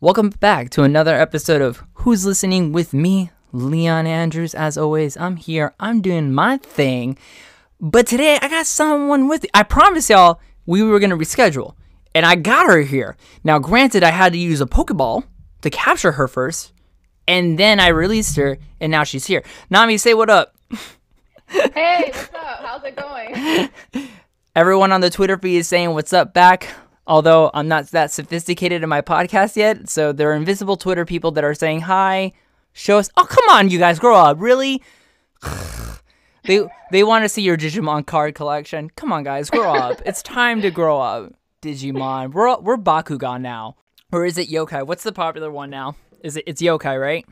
Welcome back to another episode of Who's Listening with me, Leon Andrews. As always, I'm here, I'm doing my thing. But today I got someone with me. I promised y'all we were going to reschedule, and I got her here. Now, granted, I had to use a Pokeball to capture her first, and then I released her, and now she's here. Nami, say what up. Hey, what's up? How's it going? Everyone on the Twitter feed is saying what's up back. Although I'm not that sophisticated in my podcast yet, so there are invisible Twitter people that are saying hi, show us. Oh, come on, you guys, grow up, really? they they want to see your Digimon card collection. Come on, guys, grow up. it's time to grow up. Digimon, we're we're Bakugan now, or is it Yokai? What's the popular one now? Is it it's Yokai, right?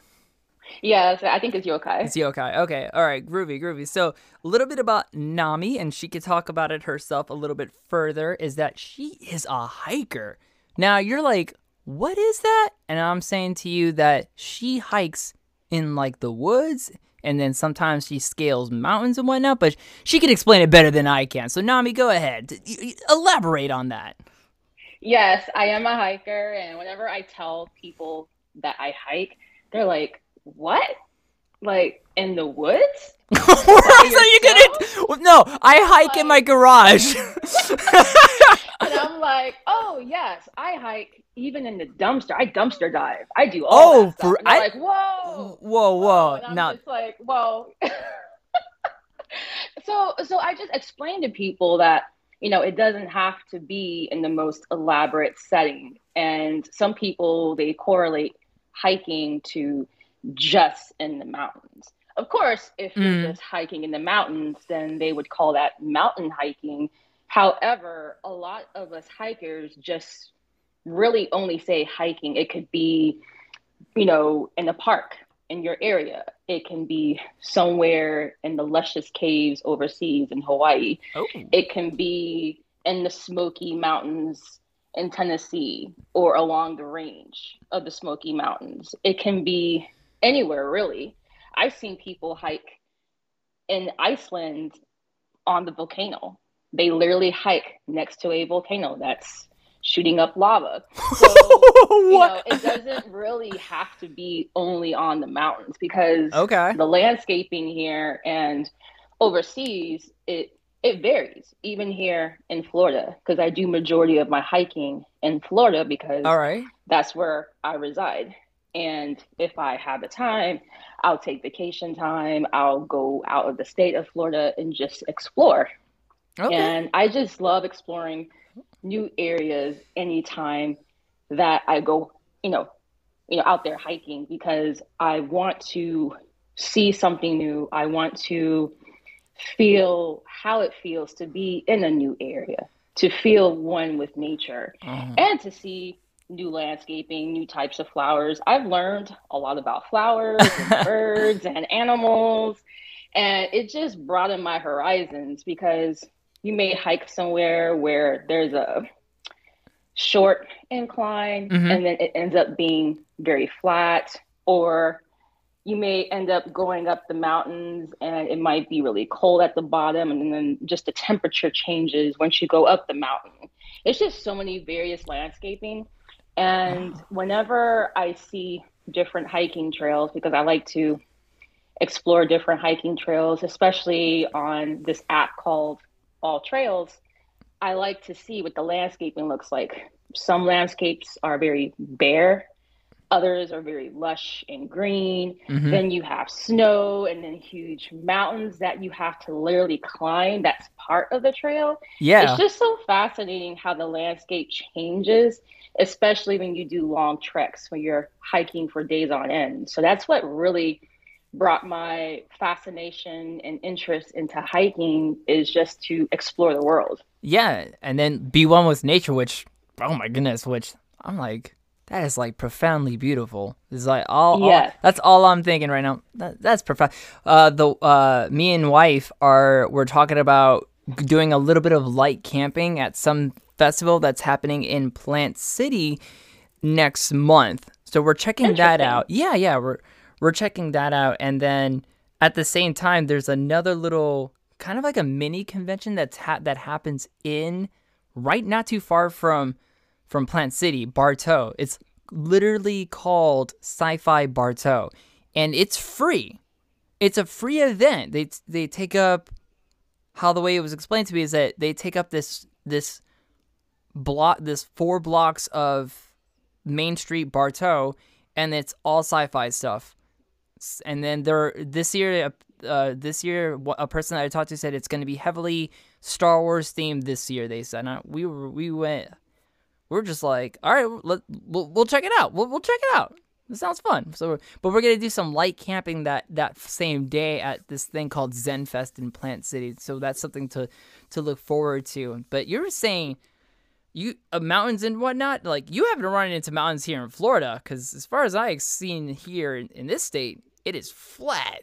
Yes, I think it's yokai. It's yokai. Okay. All right. Groovy, groovy. So, a little bit about Nami, and she could talk about it herself a little bit further, is that she is a hiker. Now, you're like, what is that? And I'm saying to you that she hikes in like the woods, and then sometimes she scales mountains and whatnot, but she can explain it better than I can. So, Nami, go ahead. Elaborate on that. Yes, I am a hiker, and whenever I tell people that I hike, they're like, "What? Like in the woods?" Where else are you gonna? No, I hike in my garage. And I'm like, "Oh yes, I hike even in the dumpster. I dumpster dive. I do all Oh, that stuff." for- I- like, "Whoa!" whoa, whoa! I'm Now, just like, well, so so I just explained to people that you know it doesn't have to be in the most elaborate setting, and some people they correlate hiking to just in the mountains. Of course, if you're Mm. just hiking in the mountains, then they would call that mountain hiking. However, a lot of us hikers just really only say hiking. It could be, you know, in a park in your area. It can be somewhere in the luscious caves overseas in Hawaii. oh, It can be in the Smoky Mountains in Tennessee or along the range of the Smoky Mountains. It can be anywhere really. I've seen people hike in Iceland on the volcano. They literally hike next to a volcano that's shooting up lava. So, you know, it doesn't really have to be only on the mountains because Okay. the landscaping here and overseas it it varies even here in Florida because I do majority of my hiking in Florida because All right. that's where I reside and if I have the time I'll take vacation time I'll go out of the state of Florida and just explore Okay. and I just love exploring new areas anytime that I go, you know, you know, out there hiking because I want to see something new. I want to feel how it feels to be in a new area, to feel one with nature, Uh-huh. and to see new landscaping, new types of flowers. I've learned a lot about flowers and birds and animals, and it just broadened my horizons because you may hike somewhere where there's a short incline Mhm. and then it ends up being very flat or you may end up going up the mountains and it might be really cold at the bottom and then just the temperature changes once you go up the mountain it's just so many various landscaping and whenever i see different hiking trails because i like to explore different hiking trails especially on this app called AllTrails i like to see what the landscaping looks like. Some landscapes are very bare others are very lush and green. Mhm. then you have snow and then huge mountains that you have to literally climb that's part of the trail. Yeah. it's just so fascinating how the landscape changes especially when you do long treks when you're hiking for days on end so that's what really brought my fascination and interest into hiking is just to explore the world Yeah, and then be one with nature, which oh my goodness, which I'm like that is like profoundly beautiful. It's like all, all- that's all I'm thinking right now. That, that's profound. Uh, the uh, me and wife are we're talking about doing a little bit of light camping at some festival that's happening in Plant City next month. So we're checking that out. Yeah, yeah, we're we're checking that out, and then at the same time, there's another little kind of like a mini convention that's ha- that happens in right not too far from from Plant City, Bartow. It's literally called Sci-Fi Bartow, and it's free. It's a free event. They they take up how the way it was explained to me is that they take up this this block this four blocks of Main Street Bartow, and it's all sci-fi stuff. And then there this year, uh, this year, a person that I talked to said it's going to be heavily Star Wars themed this year. They said and we were we went. We're just like, all right, let, we'll, we'll check it out. We'll, we'll check it out. It sounds fun. So, but we're gonna do some light camping that that same day at this thing called Zen Fest in Plant City. So that's something to to look forward to. But you're saying you uh, mountains and whatnot. Like you haven't run into mountains here in Florida, because as far as I've seen here in, in, this state, it is flat.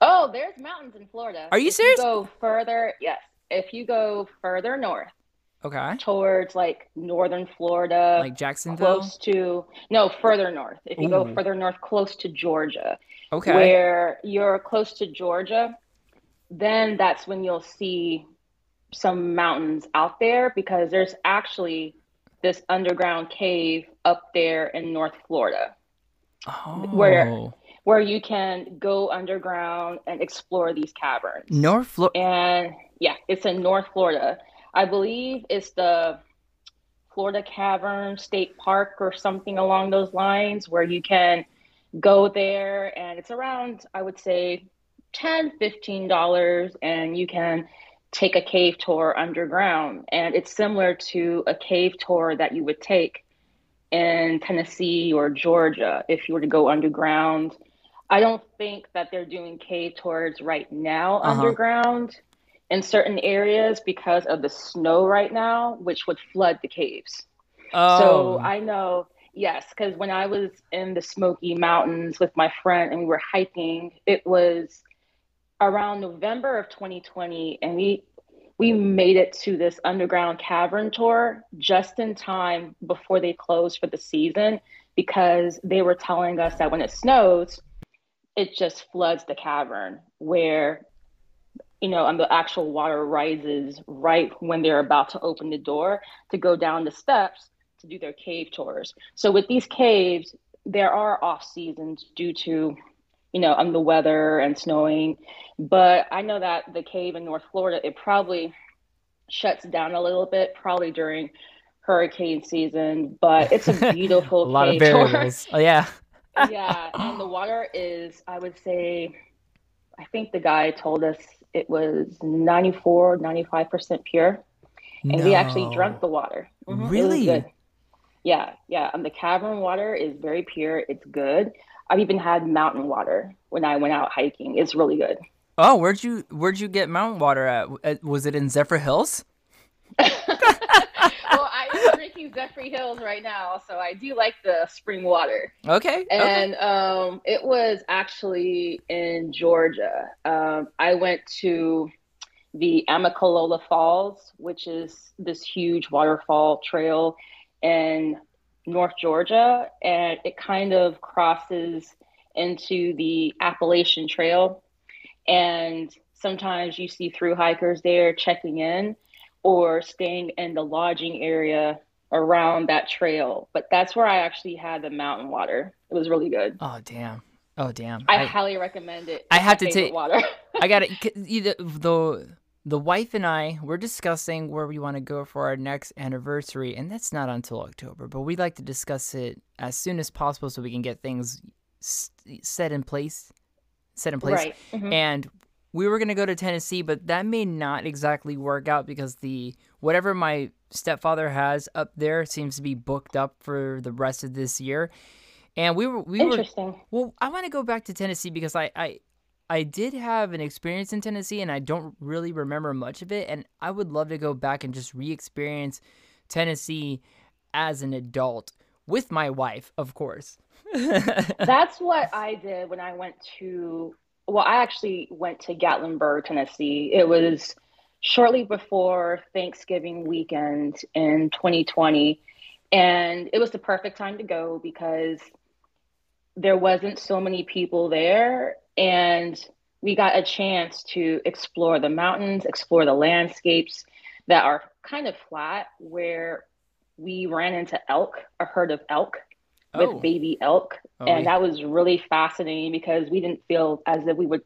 Oh, there's mountains in Florida. Are you if serious? You go further, yes. If you go further north, Okay. Towards like northern Florida, like Jacksonville, close to no further north. If you Ooh. go further north, close to Georgia, okay, where you're close to Georgia, then that's when you'll see some mountains out there because there's actually this underground cave up there in North Florida, oh. where where you can go underground and explore these caverns. North Florida, and yeah, it's in North Florida I believe it's the Florida Cavern State Park or something along those lines where you can go there and it's around I would say 10 15 dollars and you can take a cave tour underground and it's similar to a cave tour that you would take in Tennessee or Georgia if you were to go underground. I don't think that they're doing cave tours right now uh-huh. underground in certain areas because of the snow right now, which would flood the caves. Oh. So I know, yes, because when I was in the Smoky Mountains with my friend and we were hiking, it was around November of 2020, and we we made it to this underground cavern tour just in time before they closed for the season because they were telling us that when it snows, it just floods the cavern where you know, and the actual water rises right when they're about to open the door to go down the steps to do their cave tours. So with these caves, there are off seasons due to, you know, um, the weather and snowing. But I know that the cave in North Florida, it probably shuts down a little bit, probably during hurricane season. But it's a beautiful a lot of variables. Tour. Oh yeah. yeah, and the water is, I would say, I think the guy told us it was 94, 95% pure. And no. we actually drank the water. Mm-hmm. Really? Yeah, yeah. And the cavern water is very pure. It's good. I've even had mountain water when I went out hiking. It's really good. Oh, where'd you where'd you get mountain water at? Was it in Zephyrhills? I'm drinking Zephyrhills right now, so I do like the spring water. Okay. And okay. um, it was actually in Georgia. Um, I went to the Amicalola Falls, which is this huge waterfall trail in North Georgia, and it kind of crosses into the Appalachian Trail. And sometimes you see through hikers there checking in or staying in the lodging area around that trail. But that's where I actually had the mountain water. It was really good. Oh damn. Oh damn. I, I highly recommend it. I have to take water. I got it. Either the the wife and I we're discussing where we want to go for our next anniversary, and that's not until October. But we'd like to discuss it as soon as possible so we can get things set in place. Set in place. Right. Mm-hmm. And we were going to go to Tennessee, but that may not exactly work out because the whatever my stepfather has up there seems to be booked up for the rest of this year. And we were we Interesting. were well, I want to go back to Tennessee because I I I did have an experience in Tennessee and I don't really remember much of it and I would love to go back and just re-experience Tennessee as an adult with my wife, of course. That's what I did when I went to well, I actually went to Gatlinburg, Tennessee. It was shortly before Thanksgiving weekend in 2020. And it was the perfect time to go because there wasn't so many people there. And we got a chance to explore the mountains, explore the landscapes that are kind of flat, where we ran into elk, a herd of elk with Oh. baby elk. Oh, and yeah. that was really fascinating because we didn't feel as if we would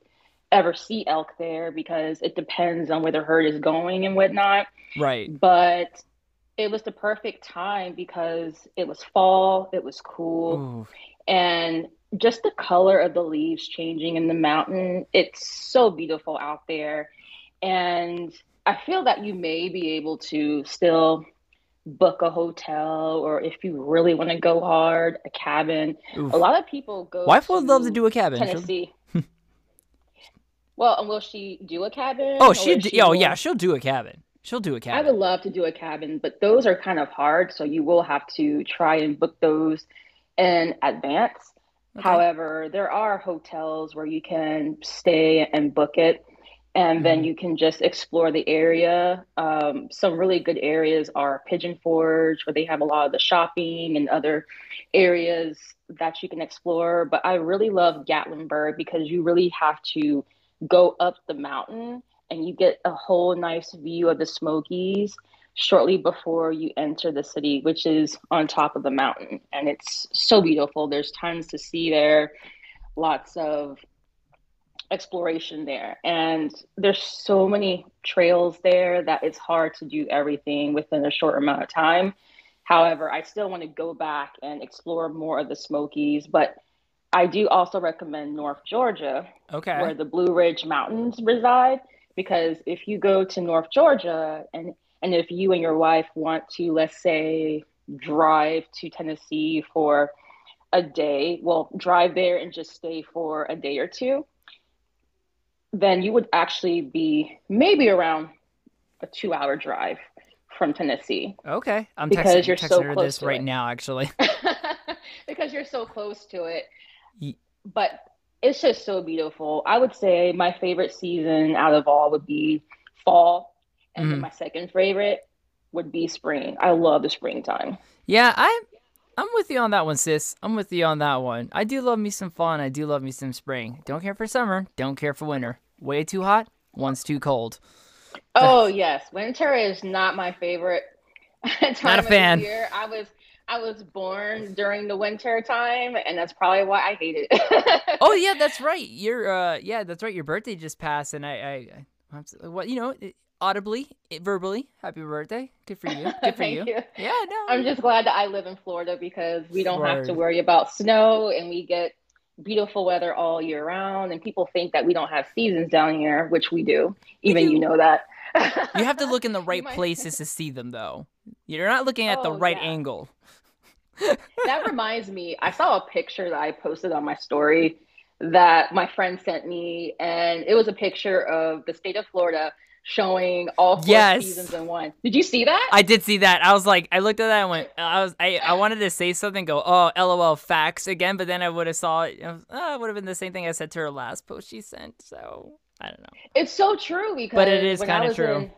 ever see elk there because it depends on where the herd is going and whatnot. Right. But it was the perfect time because it was fall, it was cool, Ooh. and just the color of the leaves changing in the mountain. It's so beautiful out there. And I feel that you may be able to still book a hotel or if you really want to go hard, a cabin. Oof. A lot of people go Wife would love to do a cabin. Tennessee. well, and will she do a cabin? Oh, she. d oh, yeah. She'll do a cabin. She'll do a cabin. I would love to do a cabin, but those are kind of hard, so you will have to try and book those in advance. Okay. However, there are hotels where you can stay and book it, and then Mhm. you can just explore the area. Um, some really good areas are Pigeon Forge, where they have a lot of the shopping and other areas that you can explore. But I really love Gatlinburg because you really have to go up the mountain and you get a whole nice view of the Smokies shortly before you enter the city, which is on top of the mountain. And it's so beautiful. There's tons to see there, lots of exploration there. And there's so many trails there that it's hard to do everything within a short amount of time. However, I still want to go back and explore more of the Smokies, but I do also recommend North Georgia, Okay. where the Blue Ridge Mountains reside. Because if you go to North Georgia and and if you and your wife want to, let's say, drive to Tennessee for a day, well, drive there and just stay for a day or two, then you would actually be maybe around a two hour drive from Tennessee Okay. I'm Because texting, you're texting so her close this right it. now, actually. because you're so close to it. Ye- But it's just so beautiful. I would say my favorite season out of all would be fall, and then Mhm. my second favorite would be spring. I love the springtime. Yeah, I, I'm with you on that one, sis. I'm with you on that one. I do love me some fall, I do love me some spring. Don't care for summer. Don't care for winter. Way too hot. One's too cold. Oh yes, winter is not my favorite time Not a of fan. year. I was I was born during the winter time, and that's probably why I hate it. Oh yeah, that's right. Your uh, yeah, that's right. Your birthday just passed, and I, I, I I'm well, you know, it- audibly, verbally, happy birthday. Good for you. Good for Thank you. you. Yeah, no. I'm just glad that I live in Florida because we don't have to worry about snow and we get beautiful weather all year round. And people think that we don't have seasons down here, which we do. Even do. you know that. You have to look in the right might- places to see them, though. You're not looking at the Oh, right yeah. angle. that reminds me, I saw a picture that I posted on my story that my friend sent me, and it was a picture of the state of Florida showing all four Yes. seasons in one. Did you see that? I did see that. I was like, I looked at that and went, I was, I, I wanted to say something, go, oh, lol, facts again, but then I would have saw it. I was, oh, it would have been the same thing I said to her last post she sent. So I don't know. It's so true because But it is kinda true. in-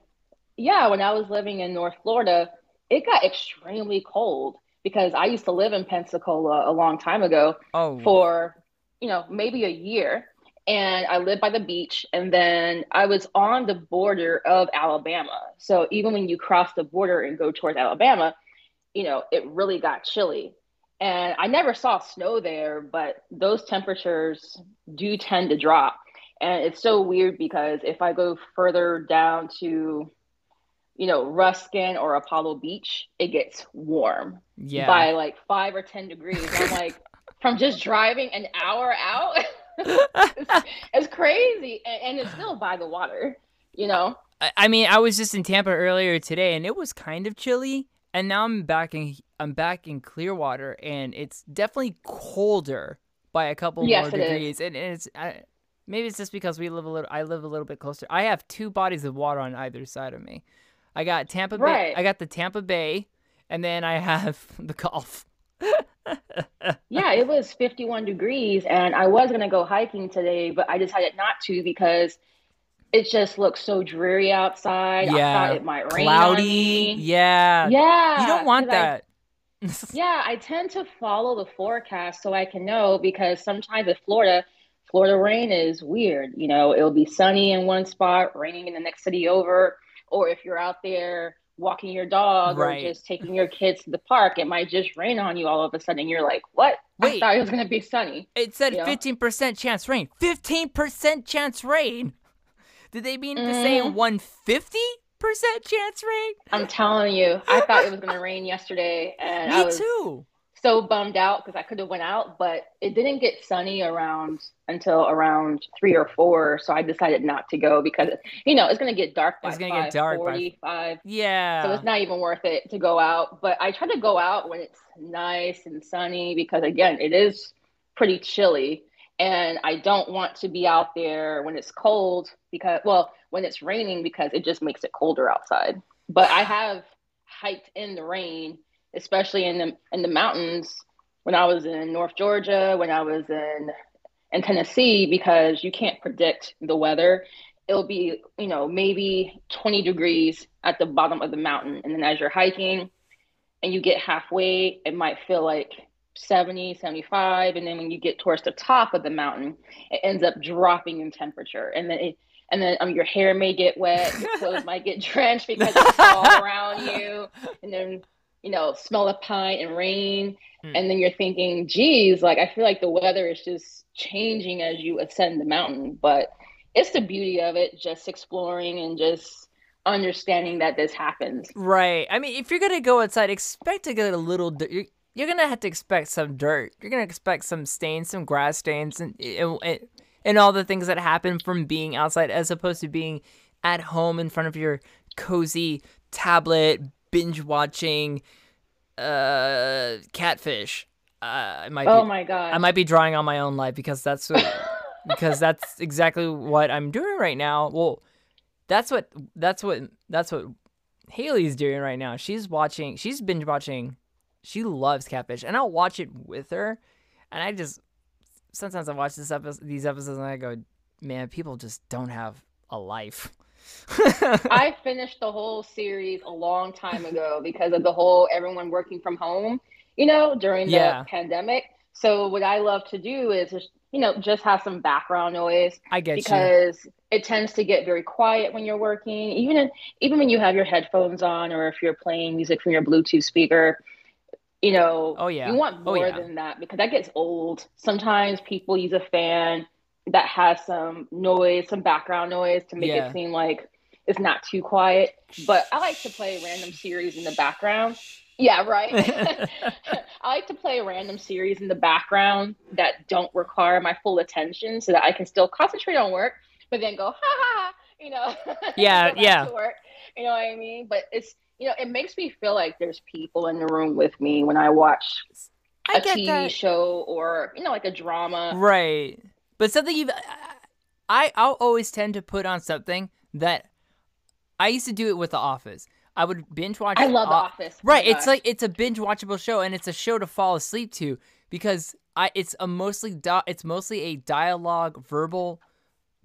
yeah, when I was living in North Florida, it got extremely cold because I used to live in Pensacola a long time ago Oh, for, you know, maybe a year. And I lived by the beach and then I was on the border of Alabama. So even when you cross the border and go towards Alabama, you know, it really got chilly. And I never saw snow there, but those temperatures do tend to drop. And it's so weird because if I go further down to, you know, Ruskin or Apollo Beach, it gets warm yeah. by like five or 10 degrees. I'm like, from just driving an hour out, it's, it's crazy. And, and it's still by the water, you know? I- I mean, I was just in Tampa earlier today, and it was kind of chilly. And now I'm back in I'm back in Clearwater, and it's definitely colder by a couple Yes, more degrees. And it's I, maybe it's just because we live a little. I live a little bit closer. I have two bodies of water on either side of me. I got Tampa Bay. Right. I got the Tampa Bay, and then I have the Gulf. Yeah, it was 51 degrees, and I was gonna go hiking today, but I decided not to because it just looked so dreary outside. I Yeah, thought it might rain Cloudy. Yeah. Yeah, You don't want 'cause I- that. yeah, I tend to follow the forecast so I can know because sometimes in Florida, Florida rain is weird. You know, it'll be sunny in one spot, raining in the next city over. Or if you're out there walking your dog Right. or just taking your kids to the park, it might just rain on you all of a sudden. You're like, what? Wait. I thought it was gonna be sunny. It said Yeah. 15% chance rain. 15% chance rain. Did they mean to say Mhm. 150% chance rain? I'm telling you, I thought it was gonna rain yesterday, and I Me was too. So bummed out because I could have went out, but it didn't get sunny around until around three or four. So I decided not to go because you know it's gonna get dark by It's gonna get dark by- 45. Yeah. So it's not even worth it to go out. But I try to go out when it's nice and sunny because again, it is pretty chilly. And I don't want to be out there when it's cold because well, when it's raining because it just makes it colder outside. But I have hiked in the rain, especially in the in the mountains when I was in North Georgia, when I was in in Tennessee, because you can't predict the weather. It'll be you know maybe 20 degrees at the bottom of the mountain and then as you're hiking and you get halfway it might feel like 70 75 and then when you get towards the top of the mountain it ends up dropping in temperature. And then it and then um, your hair may get wet your clothes might get drenched because it's all around you. And then you know smell of pine and rain Hmm. and then you're thinking geez like i feel like the weather is just changing as you ascend the mountain but it's the beauty of it just exploring and just understanding that this happens Right. I mean, if you're gonna go outside, expect to get a little. Dirt. You're, you're gonna have to expect some dirt. You're gonna expect some stains, some grass stains, and and, and all the things that happen from being outside, as opposed to being at home in front of your cozy tablet, binge watching, uh, catfish. Uh, I might oh be, my god I might be drawing on my own life because that's what, because that's exactly what I'm doing right now. Well, that's what that's what that's what Haley's doing right now. She's watching. She's binge watching. She loves catfish, and I'll watch it with her. And I just sometimes I watch this episode, these episodes, and I go, "Man, people just don't have a life." I finished the whole series a long time ago because of the whole everyone working from home, you know, during the Yeah. pandemic. So what I love to do is just, you know, just have some background noise I get you. because it tends to get very quiet when you're working, even in, even when you have your headphones on or if you're playing music from your Bluetooth speaker. You know, Oh, yeah. you want Oh, more yeah. than that because that gets old. Sometimes people use a fan that has some noise, some background noise to make Yeah. it seem like it's not too quiet. But I like to play random series in the background. Yeah, right. I like to play a random series in the background that don't require my full attention so that I can still concentrate on work, but then go, ha ha, you know. Yeah, yeah. work. You know what I mean? But it's, you know, it makes me feel like there's people in the room with me when I watch I a TV that. show or, you know, like a drama. Right. But something you've I I'll always tend to put on something that I used to do it with The Office. I would binge watch I love The O- Office. Oh Right, it's like it's a binge watchable show and it's a show to fall asleep to because I it's a mostly di- it's mostly a dialogue verbal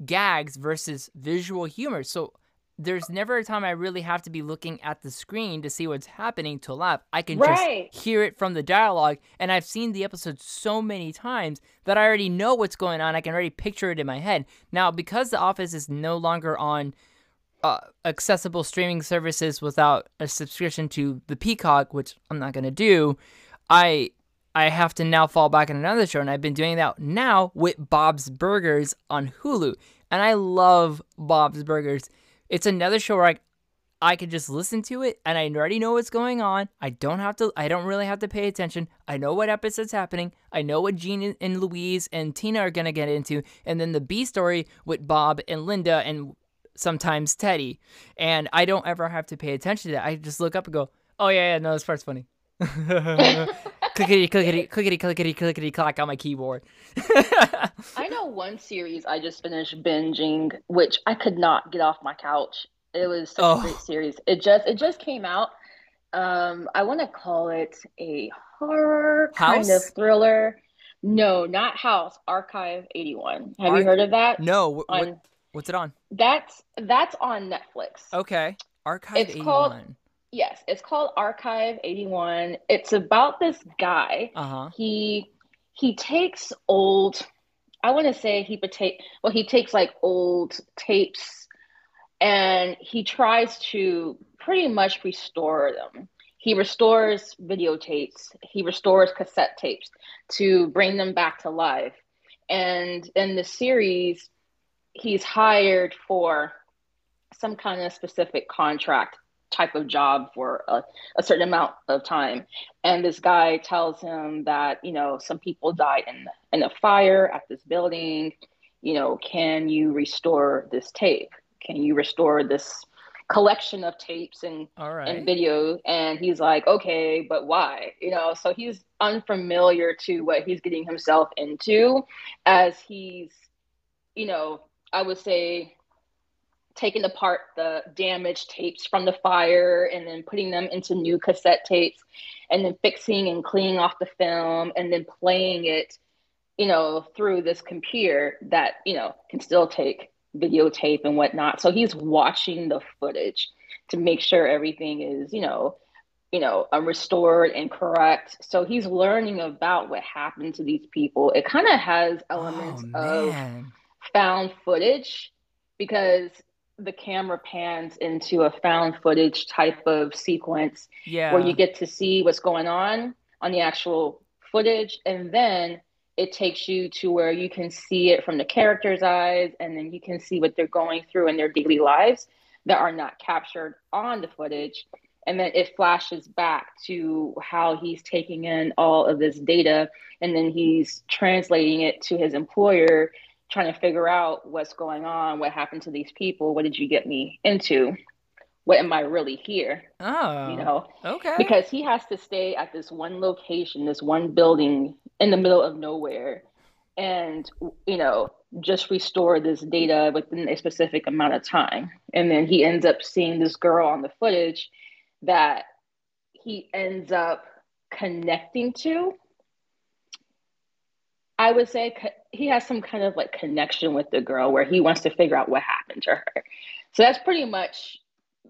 gags versus visual humor. So there's never a time I really have to be looking at the screen to see what's happening to a laugh. I can Right. just hear it from the dialogue and I've seen the episode so many times that I already know what's going on. I can already picture it in my head. Now, because The Office is no longer on uh, accessible streaming services without a subscription to the Peacock, which I'm not gonna do, I I have to now fall back on another show, and I've been doing that now with Bob's Burgers on Hulu, and I love Bob's Burgers. It's another show where I I could just listen to it, and I already know what's going on. I don't have to. I don't really have to pay attention. I know what episode's happening. I know what Gene and Louise and Tina are gonna get into, and then the B story with Bob and Linda and sometimes Teddy, and I don't ever have to pay attention to that. I just look up and go, "Oh yeah, yeah, no, this part's funny." clickety clickety clickety clickety clickety clack on my keyboard. I know one series I just finished binging, which I could not get off my couch. It was such Oh. a great series. It just it just came out. Um, I want to call it a horror kind of thriller. No, not House. Archive eighty one. Have Arch- you heard of that? no, On what, what's it on? that's that's on Netflix. Okay, Archive eighty called- one. Yes, it's called Archive eighty one. It's about this guy. Uh huh. he he takes old i want to say he take well he takes like old tapes and he tries to pretty much restore them. He restores videotapes, he restores cassette tapes to bring them back to life. And in the series, he's hired for some kind of specific contract type of job for a, a, certain amount of time. And this guy tells him that you know some people died in in a fire at this building. You know can you restore this tape? Can you restore this collection of tapes and All right. and video and he's like okay but why? You know so he's unfamiliar to what he's getting himself into as he's you know i would say taking apart the damaged tapes from the fire and then putting them into new cassette tapes and then fixing and cleaning off the film and then playing it you know through this computer that you know can still take videotape and whatnot. So he's watching the footage to make sure everything is you know you know uh, restored and correct. So he's learning about what happened to these people. It kind of has elements oh, of found footage because the camera pans into a found footage type of sequence yeah. where you get to see what's going on on the actual footage and then it takes you to where you can see it from the character's eyes and then you can see what they're going through in their daily lives that are not captured on the footage and then it flashes back to how he's taking in all of this data and then he's translating it to his employer trying to figure out what's going on, what happened to these people, what did you get me into? What am I really here? Oh, you know, okay. Because he has to stay at this one location, this one building in the middle of nowhere, and you know, just restore this data within a specific amount of time. And then he ends up seeing this girl on the footage that he ends up connecting to I would say he has some kind of like connection with the girl where he wants to figure out what happened to her. So that's pretty much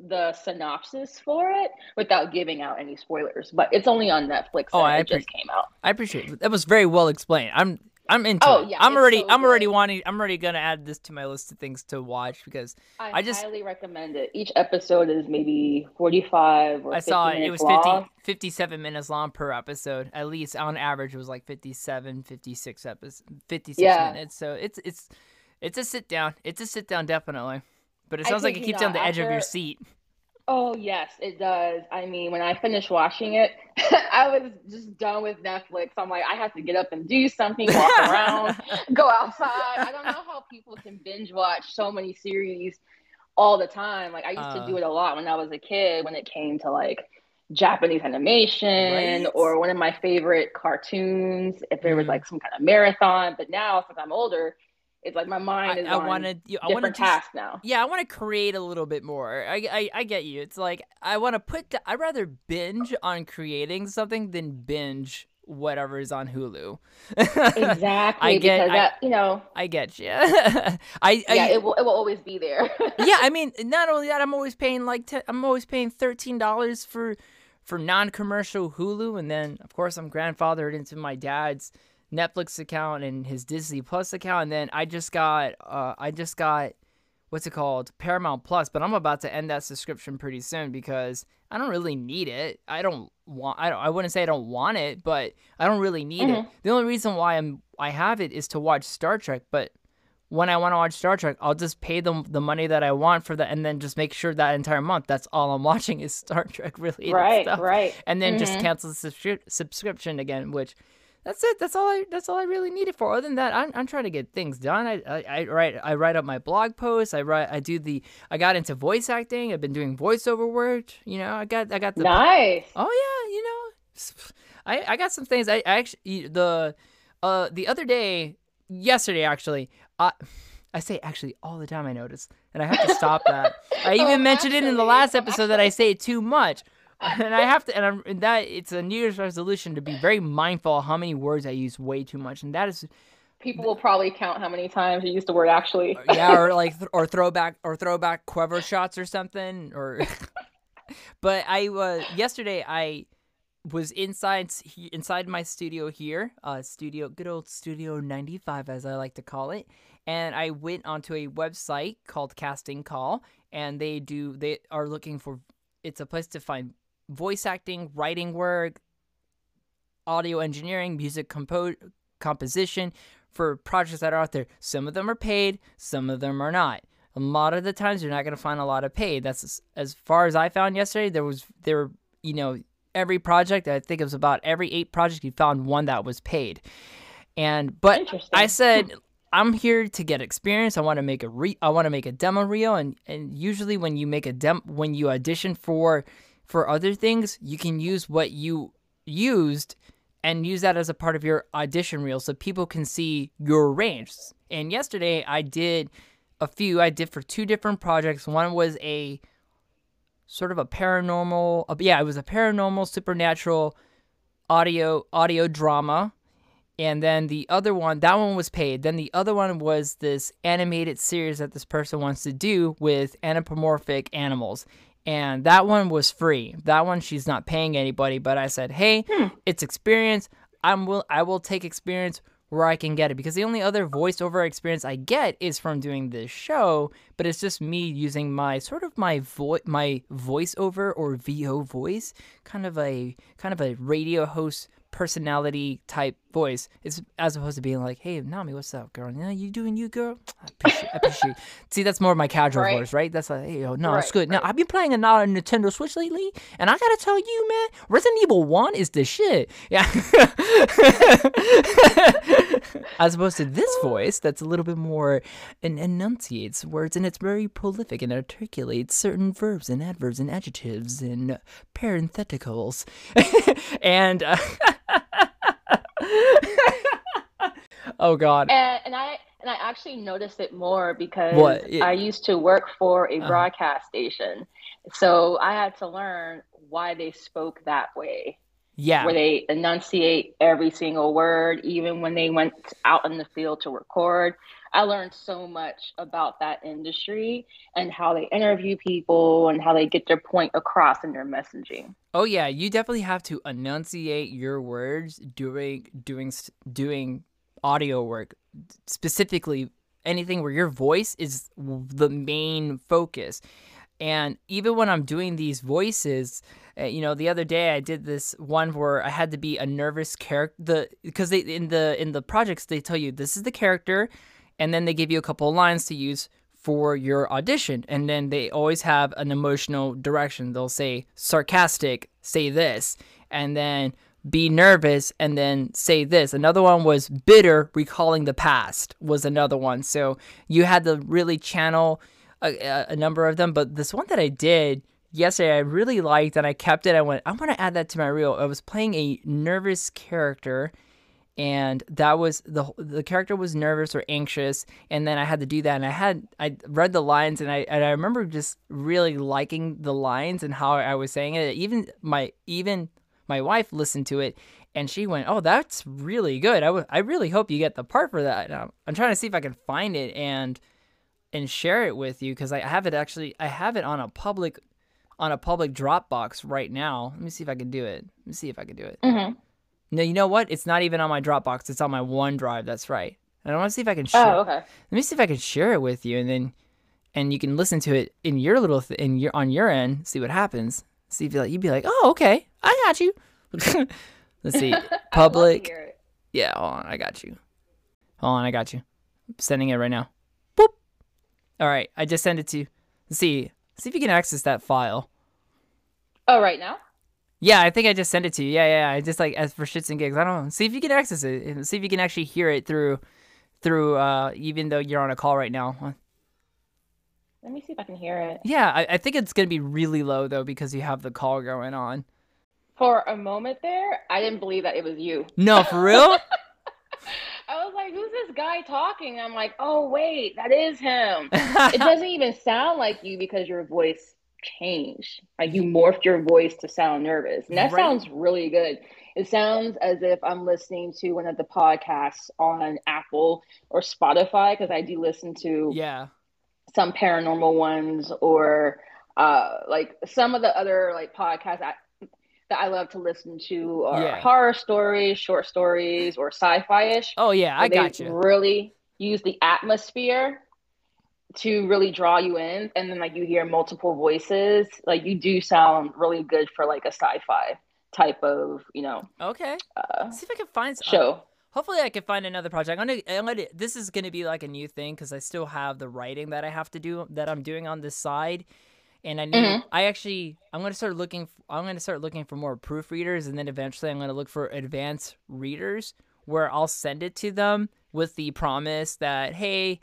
the synopsis for it without giving out any spoilers. But it's only on Netflix. Oh, I it pre- just came out. I appreciate it. That was very well explained. I'm I'm into oh, it. Yeah, I'm already so I'm already wanting I'm already gonna add this to my list of things to watch because I, I just highly recommend it. Each episode is maybe 45 or I saw it. It was 50, 57 minutes long per episode. At least on average it was like 57, 56 episodes 56 yeah. minutes. So it's it's it's a sit down. It's a sit down definitely. But it sounds like it keeps you on the edge of your seat. Oh yes, it does. I mean, when I finished watching it, I was just done with Netflix. I'm like, I have to get up and do something, walk around, go outside. I don't know how people can binge watch so many series all the time. Like I used uh, to do it a lot when I was a kid when it came to like Japanese animation right? or one of my favorite cartoons, if there was mm. like some kind of marathon. But now since I'm older, it's like my mind is I, I want to I want to task now. Yeah, I want to create a little bit more. I, I I get you. It's like I want to put. I rather binge on creating something than binge whatever is on Hulu. exactly. I get. Because that, you know. I get you. I, I yeah. It will. It will always be there. yeah. I mean, not only that, I'm always paying like i I'm always paying thirteen dollars for for non-commercial Hulu, and then of course I'm grandfathered into my dad's Netflix account and his Disney Plus account, and then I just got uh, I just got what's it called Paramount Plus, but I'm about to end that subscription pretty soon because I don't really need it. I don't want I don't, I wouldn't say I don't want it, but I don't really need mm-hmm. it. The only reason why I'm I have it is to watch Star Trek, but when I want to watch Star Trek, I'll just pay them the money that I want for that, and then just make sure that entire month that's all I'm watching is Star Trek related right, stuff. Right, right. And then mm-hmm. just cancel the subscri- subscription again, which that's it. That's all I. That's all I really need it for. Other than that, I'm, I'm trying to get things done. I, I, I write I write up my blog posts. I write I do the I got into voice acting. I've been doing voiceover work. You know, I got I got the nice. Oh yeah, you know, I I got some things. I, I actually the uh the other day, yesterday actually, I. I say actually all the time. I notice, and I have to stop that. I even oh, mentioned it in the last episode that I say it too much. and I have to, and, I'm, and that it's a New Year's resolution to be very mindful of how many words I use way too much, and that is. People will probably count how many times you use the word actually. yeah, or like, or throwback, or throwback quiver shots or something, or. but I was uh, yesterday. I was inside inside my studio here, uh, studio, good old Studio 95, as I like to call it, and I went onto a website called Casting Call, and they do they are looking for. It's a place to find voice acting, writing work, audio engineering, music compo- composition for projects that are out there. Some of them are paid, some of them are not. A lot of the times you're not going to find a lot of paid. That's as, far as I found yesterday. There was there you know every project. I think it was about every eight projects you found one that was paid. And but I said I'm here to get experience. I want to make a re- I want to make a demo reel and and usually when you make a dem when you audition for for other things, you can use what you used and use that as a part of your audition reel so people can see your range. And yesterday I did a few. I did for two different projects. One was a sort of a paranormal. Uh, yeah, it was a paranormal, supernatural audio audio drama. And then the other one, that one was paid. Then the other one was this animated series that this person wants to do with anthropomorphic animals. And that one was free. That one she's not paying anybody, but I said, "Hey, hmm. it's experience. I'm will I will take experience where I can get it because the only other voiceover experience I get is from doing this show, but it's just me using my sort of my voice my voiceover or VO voice, kind of a kind of a radio host personality type voice. It's as opposed to being like, "Hey, Nami, what's up, girl? Yeah, you doing you, girl? I appreciate, I appreciate. See, that's more of my casual right. voice, right? That's like, hey, yo, no, right, it's good. Right. Now, I've been playing a lot of Nintendo Switch lately, and I gotta tell you, man, Resident Evil One is the shit. Yeah. as opposed to this voice, that's a little bit more and enunciates words, and it's very prolific and articulates certain verbs and adverbs and adjectives and parentheticals, and. Uh, oh God. And, and, I and I actually noticed it more because I used to work for a uh broadcast station, so I had to learn why they spoke that way. Yeah. Where they enunciate every single word, even when they went out in the field to record. I learned so much about that industry and how they interview people and how they get their point across in their messaging. Oh yeah, you definitely have to enunciate your words during doing doing audio work, specifically anything where your voice is the main focus. And even when I'm doing these voices, uh, you know, the other day I did this one where I had to be a nervous character. The because they in the in the projects they tell you this is the character, and then they give you a couple of lines to use for your audition. And then they always have an emotional direction. They'll say sarcastic, say this, and then be nervous and then say this. Another one was bitter, recalling the past was another one. So you had to really channel a, a number of them. But this one that I did yesterday, I really liked and I kept it. I went, I want to add that to my reel. I was playing a nervous character and that was the the character was nervous or anxious and then I had to do that and I had I read the lines and I and I remember just really liking the lines and how I was saying it. Even my even my wife listened to it and she went oh that's really good. I, w- I really hope you get the part for that. I'm, I'm trying to see if I can find it and and share it with you because I have it actually I have it on a public on a public Dropbox right now. Let me see if I can do it. Let me see if I can do it. Mm-hmm. No, you know what? It's not even on my Dropbox. It's on my OneDrive. That's right. And I want to see if I can share. Oh, okay. Let me see if I can share it with you, and then and you can listen to it in your little th- in your on your end. See what happens. See if you like, you'd be like, oh, okay, I got you. Let's see, public. Yeah, hold on, I got you. Hold on, I got you. I'm sending it right now. Boop. All right, I just sent it to you. Let's see, see if you can access that file. Oh, right now. Yeah, I think I just sent it to you. Yeah, yeah. I just like as for shits and gigs. I don't know. See if you can access it and see if you can actually hear it through through uh even though you're on a call right now. Let me see if I can hear it. Yeah, I, I think it's gonna be really low though because you have the call going on. For a moment there, I didn't believe that it was you. No, for real? I was like, who's this guy talking? I'm like, oh wait, that is him. it doesn't even sound like you because your voice change. Like you morphed your voice to sound nervous. And that right. sounds really good. It sounds as if I'm listening to one of the podcasts on Apple or Spotify because I do listen to yeah some paranormal ones or uh like some of the other like podcasts. I, that I love to listen to are Yeah. horror stories, short stories, or sci-fi-ish. Oh yeah, I got you. Really use the atmosphere to really draw you in, and then like you hear multiple voices. Like you do sound really good for like a sci-fi type of you know Okay. uh, See if I can find some. show. Hopefully, I can find another project. I'm gonna, I'm gonna. This is gonna be like a new thing because I still have the writing that I have to do that I'm doing on this side, and I need. Mhm. I actually, I'm gonna start looking. i'm gonna start looking for more proofreaders, and then eventually, I'm gonna look for advanced readers where I'll send it to them with the promise that, hey,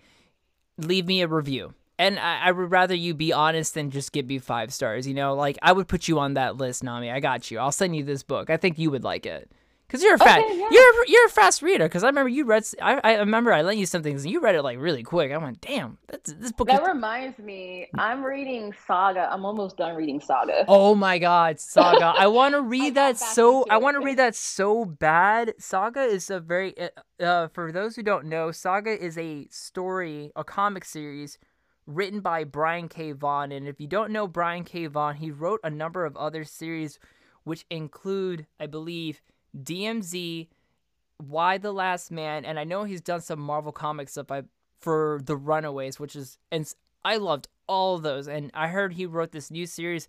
leave me a review. And I, I would rather you be honest than just give me five stars. You know, like I would put you on that list, Nami. I got you. I'll send you this book. I think you would like it. Cause you're a fast, Okay, yeah. you're you're a fast reader. Cause I remember you read, I, I remember I lent you some things and you read it like really quick. I went, damn, that's this book. Is, That reminds me, I'm reading Saga. I'm almost done reading Saga. oh my god, Saga! I want to read that so. I want to read that so bad. Saga is a very, uh, uh, for those who don't know, Saga is a story, a comic series written by Brian K. Vaughan. And if you don't know Brian K. Vaughan, he wrote a number of other series, which include, I believe, DMZ, Y: The Last Man, and I know he's done some Marvel comic stuff I, for The Runaways, which is, and I loved all those. And I heard he wrote this new series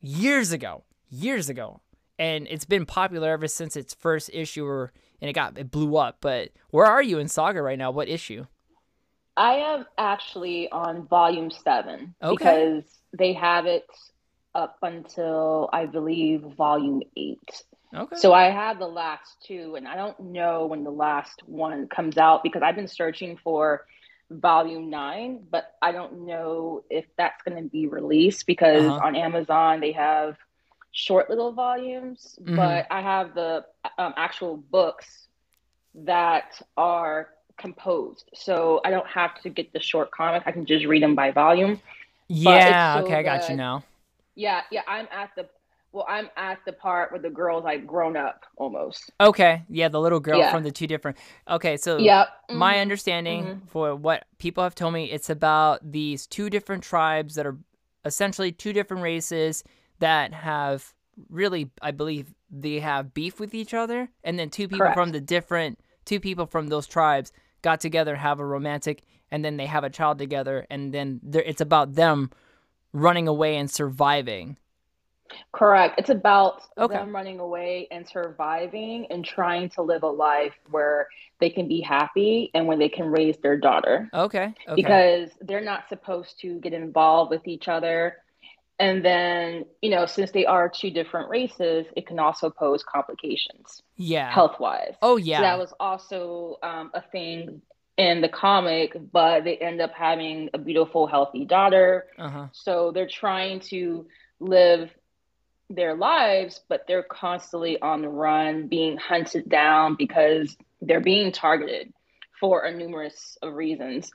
years ago, years ago. And it's been popular ever since its first issue, or, and it got it blew up. But where are you in Saga right now? What issue? I am actually on volume seven Okay. because they have it up until I believe volume eight. Okay. So I have the last two, and I don't know when the last one comes out because I've been searching for volume nine, but I don't know if that's going to be released because Uh-huh. on Amazon they have short little volumes, Mhm. but I have the um, actual books that are composed. So I don't have to get the short comic, I can just read them by volume. yeah. so okay, I got you now. Yeah, yeah, I'm at the well, I'm at the part where the girl's like grown up almost. Okay. Yeah, the little girl Yeah. from the two different. Okay, so Yep. my mhm. understanding mhm. for what people have told me, it's about these two different tribes that are essentially two different races that have really, I believe, they have beef with each other, and then two people Correct. from the different two people from those tribes got together, have a romantic, and then they have a child together, and then it's about them running away and surviving. Correct. It's about Okay. them running away and surviving and trying to live a life where they can be happy and when they can raise their daughter. Okay. Okay. Because they're not supposed to get involved with each other. And then, you know, since they are two different races, it can also pose complications yeah. health wise. Oh So yeah. that was also um, a thing in the comic, but they end up having a beautiful, healthy daughter. uh huh. So they're trying to live their lives, but they're constantly on the run, being hunted down because they're being targeted for a numerous of reasons.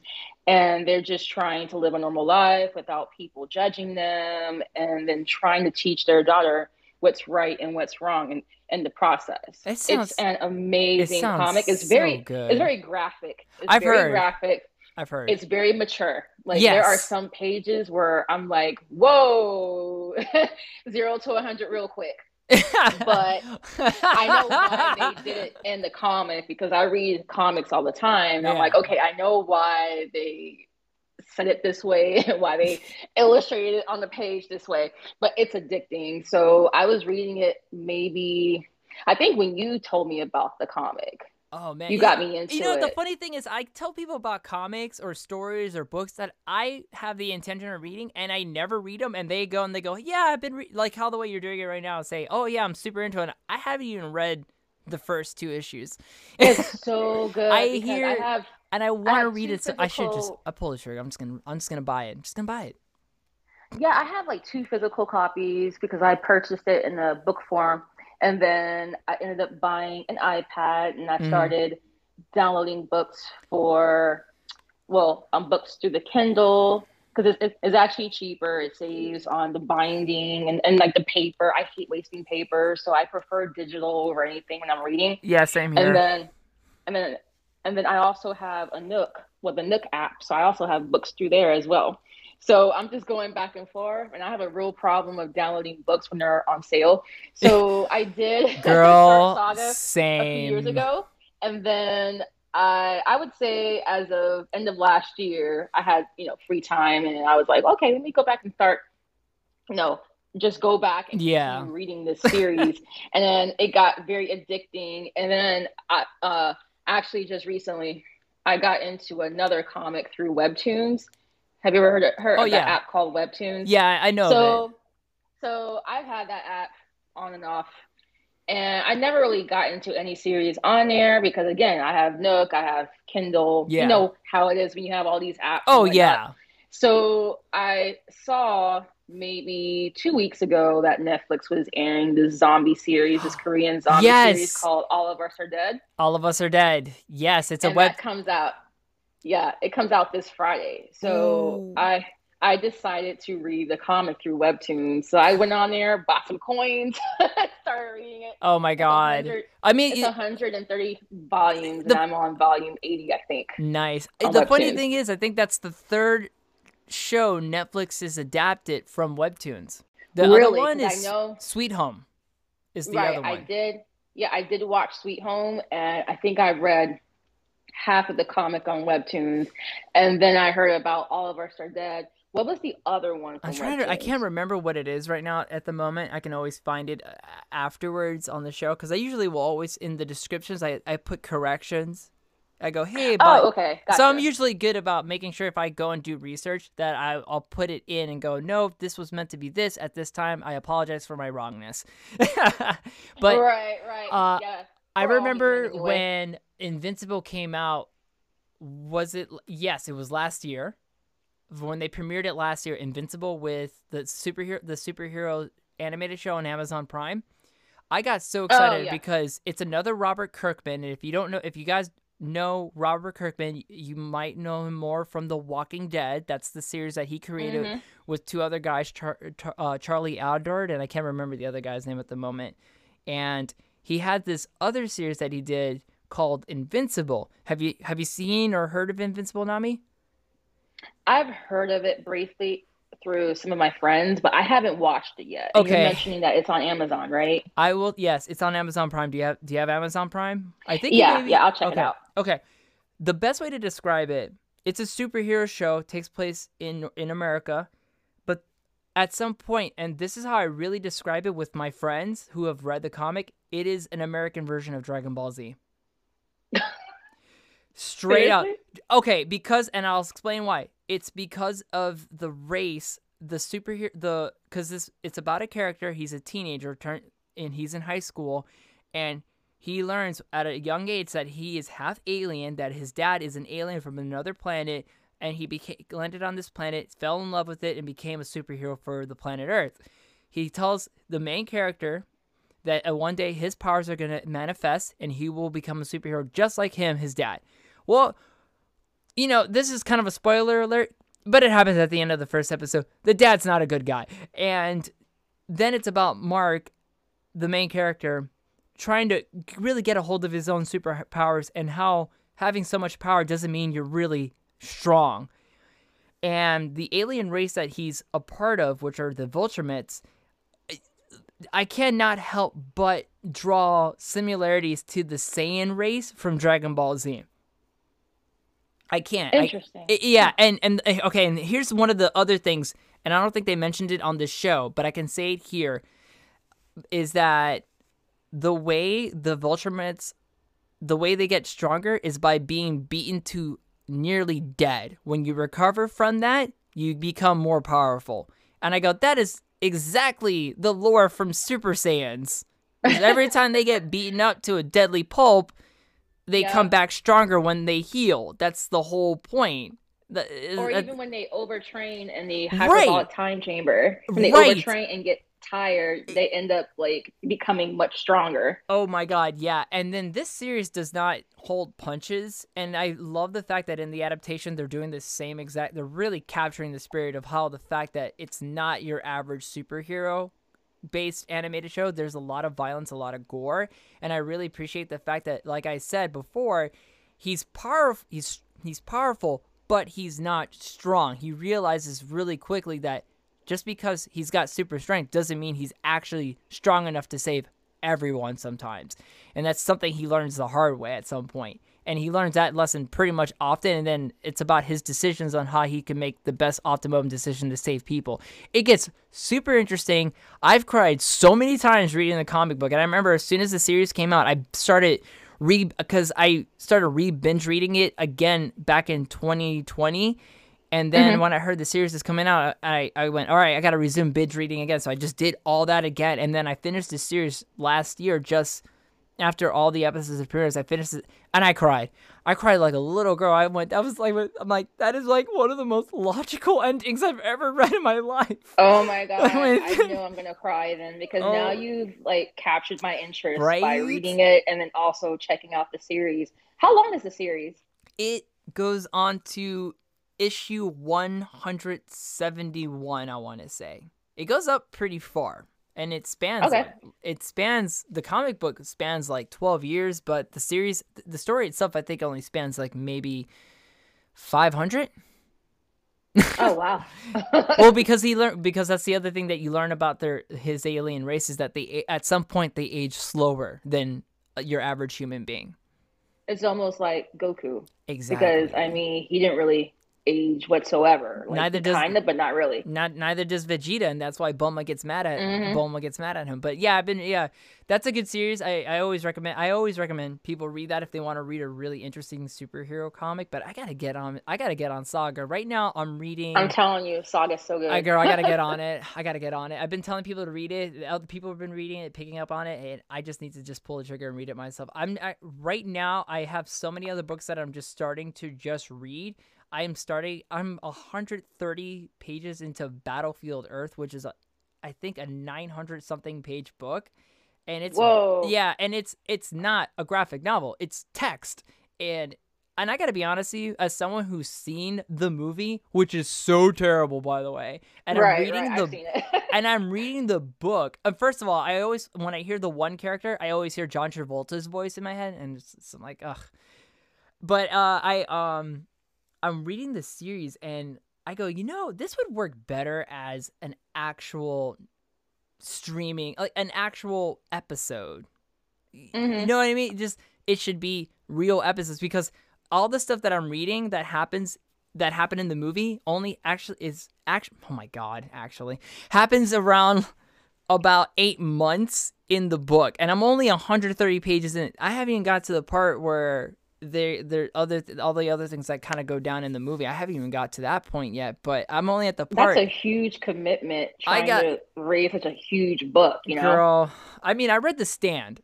And they're just trying to live a normal life without people judging them and then trying to teach their daughter what's right and what's wrong in, in the process. It sounds- it's an amazing sounds comic. It's so very good. it's very graphic. It's I've very heard. graphic I've heard. it's very mature. Like there are some pages where I'm like, whoa, zero to 100 real quick. but I know why they did it in the comic because I read comics all the time. And I'm like, okay, I know why they said it this way, why they illustrated it on the page this way, but it's addicting. So I was reading it maybe, I think when you told me about the comic, Oh man, you got me into it. You know, the funny thing is, I tell people about comics or stories or books that I have the intention of reading, and I never read them. And they go and they go, "Yeah, I've been re-, like how the way you're doing it right now." Say, "Oh yeah, I'm super into it." I haven't even read the first two issues, It's so good. I hear- I have and I want to read it. So I should just I pull the trigger. I'm just gonna I'm just gonna buy it. I'm just gonna buy it. Yeah, I have like two physical copies because I purchased it in a book form. And then I ended up buying an iPad and I Mhm. started downloading books for, well, um, books through the Kindle because it's, it's actually cheaper. It saves on the binding and, and like the paper. I hate wasting paper. So I prefer digital over anything when I'm reading. Yeah, same here. And then, and then, and then I also have a Nook, well, the Nook app. So I also have books through there as well. So I'm just going back and forth, and I have a real problem of downloading books when they're on sale. So I did Girl, Saga same. a few years ago, and then I I would say as of end of last year, I had you know free time, and I was like, okay, let me go back and start. You know, just go back and Yeah. reading this series, and then it got very addicting. And then I uh, actually just recently, I got into another comic through Webtoons. Have you ever heard of, heard Oh, of yeah. that app called Webtoons? Yeah, I know. so so I've had that app on and off and I never really got into any series on there because again I have Nook, I have Kindle. Yeah. You know how it is when you have all these apps. Oh whatnot. yeah. So I saw maybe two weeks ago that Netflix was airing this zombie series, this Korean zombie Yes. series called All of Us Are Dead. All of us are dead. Yes, it's a web. that comes out. Yeah, it comes out this Friday. So Ooh. I I decided to read the comic through Webtoons. So I went on there, bought some coins, started reading it. Oh my god. I mean, It's it- 130 volumes, The- and I'm on volume 80, I think. nice. the funny thing is, I think that's the third show Netflix has adapted from webtoons. The other one is I know, Sweet Home. Is the right? other one? I did. Yeah, I did watch Sweet Home, and I think I read half of the comic on Webtoons, and then I heard about All of Us Are Dead. What was the other one? I'm trying to. I can't remember what it is right now at the moment. I can always find it uh, afterwards on the show because I usually will always in the descriptions I, I put corrections. I go, hey, but Oh, okay. Gotcha. So I'm usually good about making sure if I go and do research that I, I'll put it in and go, no, this was meant to be this at this time. I apologize for my wrongness. but right, right. uh, yeah. I we're remember anyway. when Invincible came out. Was it? Yes, it was last year. When they premiered it last year, Invincible with the superhero, the superhero animated show on Amazon Prime. I got so excited Oh, yeah. because it's another Robert Kirkman, and if you don't know, if you guys know Robert Kirkman, you might know him more from The Walking Dead. That's the series that he created Mhm. with two other guys, Char- uh, Charlie Adlard, and I can't remember the other guy's name at the moment. And he had this other series that he did called Invincible. Have you have you seen or heard of Invincible, Nami? I've heard of it briefly through some of my friends, but I haven't watched it yet. Okay. You're mentioning that it's on Amazon, right? I will. Yes, it's on Amazon Prime. Do you have Do you have Amazon Prime? I think. you Yeah, maybe- yeah, I'll check it okay. out. Okay. The best way to describe it, it's a superhero show. Takes place in in America, but at some point, and this is how I really describe it with my friends who have read the comic. It is an American version of Dragon Ball Z. Straight up. Okay, because and I'll explain why. It's because of the race, the superhero, the because this it's about a character. He's a teenager, turn and he's in high school, and he learns at a young age that he is half alien. That his dad is an alien from another planet, and he became landed on this planet, fell in love with it, and became a superhero for the planet Earth. He tells the main character that uh, one day his powers are going to manifest and he will become a superhero just like him, his dad. Well, you know, this is kind of a spoiler alert, but it happens at the end of the first episode. The dad's not a good guy. And then it's about Mark, the main character, trying to really get a hold of his own superpowers and how having so much power doesn't mean you're really strong. And the alien race that he's a part of, which are the Viltrumites, I cannot help but draw similarities to the Saiyan race from Dragon Ball Z. I can't. Interesting. I- yeah, and and uh, okay, and here's one of the other things, and I don't think they mentioned it on this show, but I can say it here, is that the way the Viltrumites, the way they get stronger is by being beaten to nearly dead. When you recover from that, you become more powerful. And I go, that is exactly the lore from Super Saiyans. every time they get beaten up to a deadly pulp, they Yeah. come back stronger when they heal. That's the whole point. The- or uh, even when they overtrain in the Right. hyperbolic time chamber, when they Right. overtrain and get tired, they end up like becoming much stronger. Oh my god, yeah. And then this series does not hold punches. And I love the fact that in the adaptation they're doing the same exact they're really capturing the spirit of how the fact that it's not your average superhero based animated show. There's a lot of violence, a lot of gore. And I really appreciate the fact that, like I said before, he's powerful he's he's powerful, but he's not strong. He realizes really quickly that just because he's got super strength doesn't mean he's actually strong enough to save everyone sometimes. And that's something he learns the hard way at some point. And he learns that lesson pretty much often. And then it's about his decisions on how he can make the best optimum decision to save people. It gets super interesting. I've cried so many times reading the comic book. And I remember as soon as the series came out, I started re because I started re binge reading it again back in 2020 and then mm-hmm. when I heard the series is coming out, I, I went, all right, I got to resume binge reading again. So I just did all that again. And then I finished the series last year just after all the episodes appeared. I finished it and I cried. I cried like a little girl. I went, that was like, I'm like, that is like one of the most logical endings I've ever read in my life. Oh my God. I, know I'm going to cry then because oh, now you've like captured my interest right? by reading it and then also checking out the series. How long is the series? It goes on to issue 171 i want to say. It goes up pretty far and it spans okay. like, it spans the comic book spans like 12 years but the series the story itself i think only spans like maybe 500 oh wow. Well because he learned because that's the other thing that you learn about their his alien race is that they at some point they age slower than uh, your average human being. It's almost like goku. Exactly. Because i mean he didn't really age whatsoever. Like, neither does kind of, but not really. Not neither does Vegeta, and that's why Bulma gets mad at mm-hmm. Bulma gets mad at him. But yeah, I've been yeah, that's a good series. I, I always recommend I always recommend people read that if they want to read a really interesting superhero comic. But I gotta get on I gotta get on Saga right now. I'm reading. I'm telling you, Saga's so good. I girl, I gotta get on it. I gotta get on it. I've been telling people to read it. Other people have been reading it, picking up on it, and I just need to just pull the trigger and read it myself. I'm I, right now. I have so many other books that I'm just starting to just read. I am starting. I'm 130 pages into Battlefield Earth, which is, a, I think, a 900 something page book, and it's Whoa. yeah, and it's it's not a graphic novel. It's text, and and I gotta be honest with you, as someone who's seen the movie, which is so terrible, by the way, and right, I'm reading right, the and I'm reading the book. And first of all, I always when I hear the one character, I always hear John Travolta's voice in my head, and it's, it's, I'm like, ugh. But uh, I um I'm reading the series and I go, you know, this would work better as an actual streaming, like an actual episode. Mm-hmm. You know what I mean? Just it should be real episodes because all the stuff that I'm reading that happens that happened in the movie only actually is actually oh my god actually happens around about eight months in the book and i'm only 130 pages in i haven't even got to the part where there there other all the other things that kind of go down in the movie. I haven't even got to that point yet, but I'm only at the part. That's a huge commitment. Trying I got to read such a huge book. You know, girl. I mean, I read The Stand,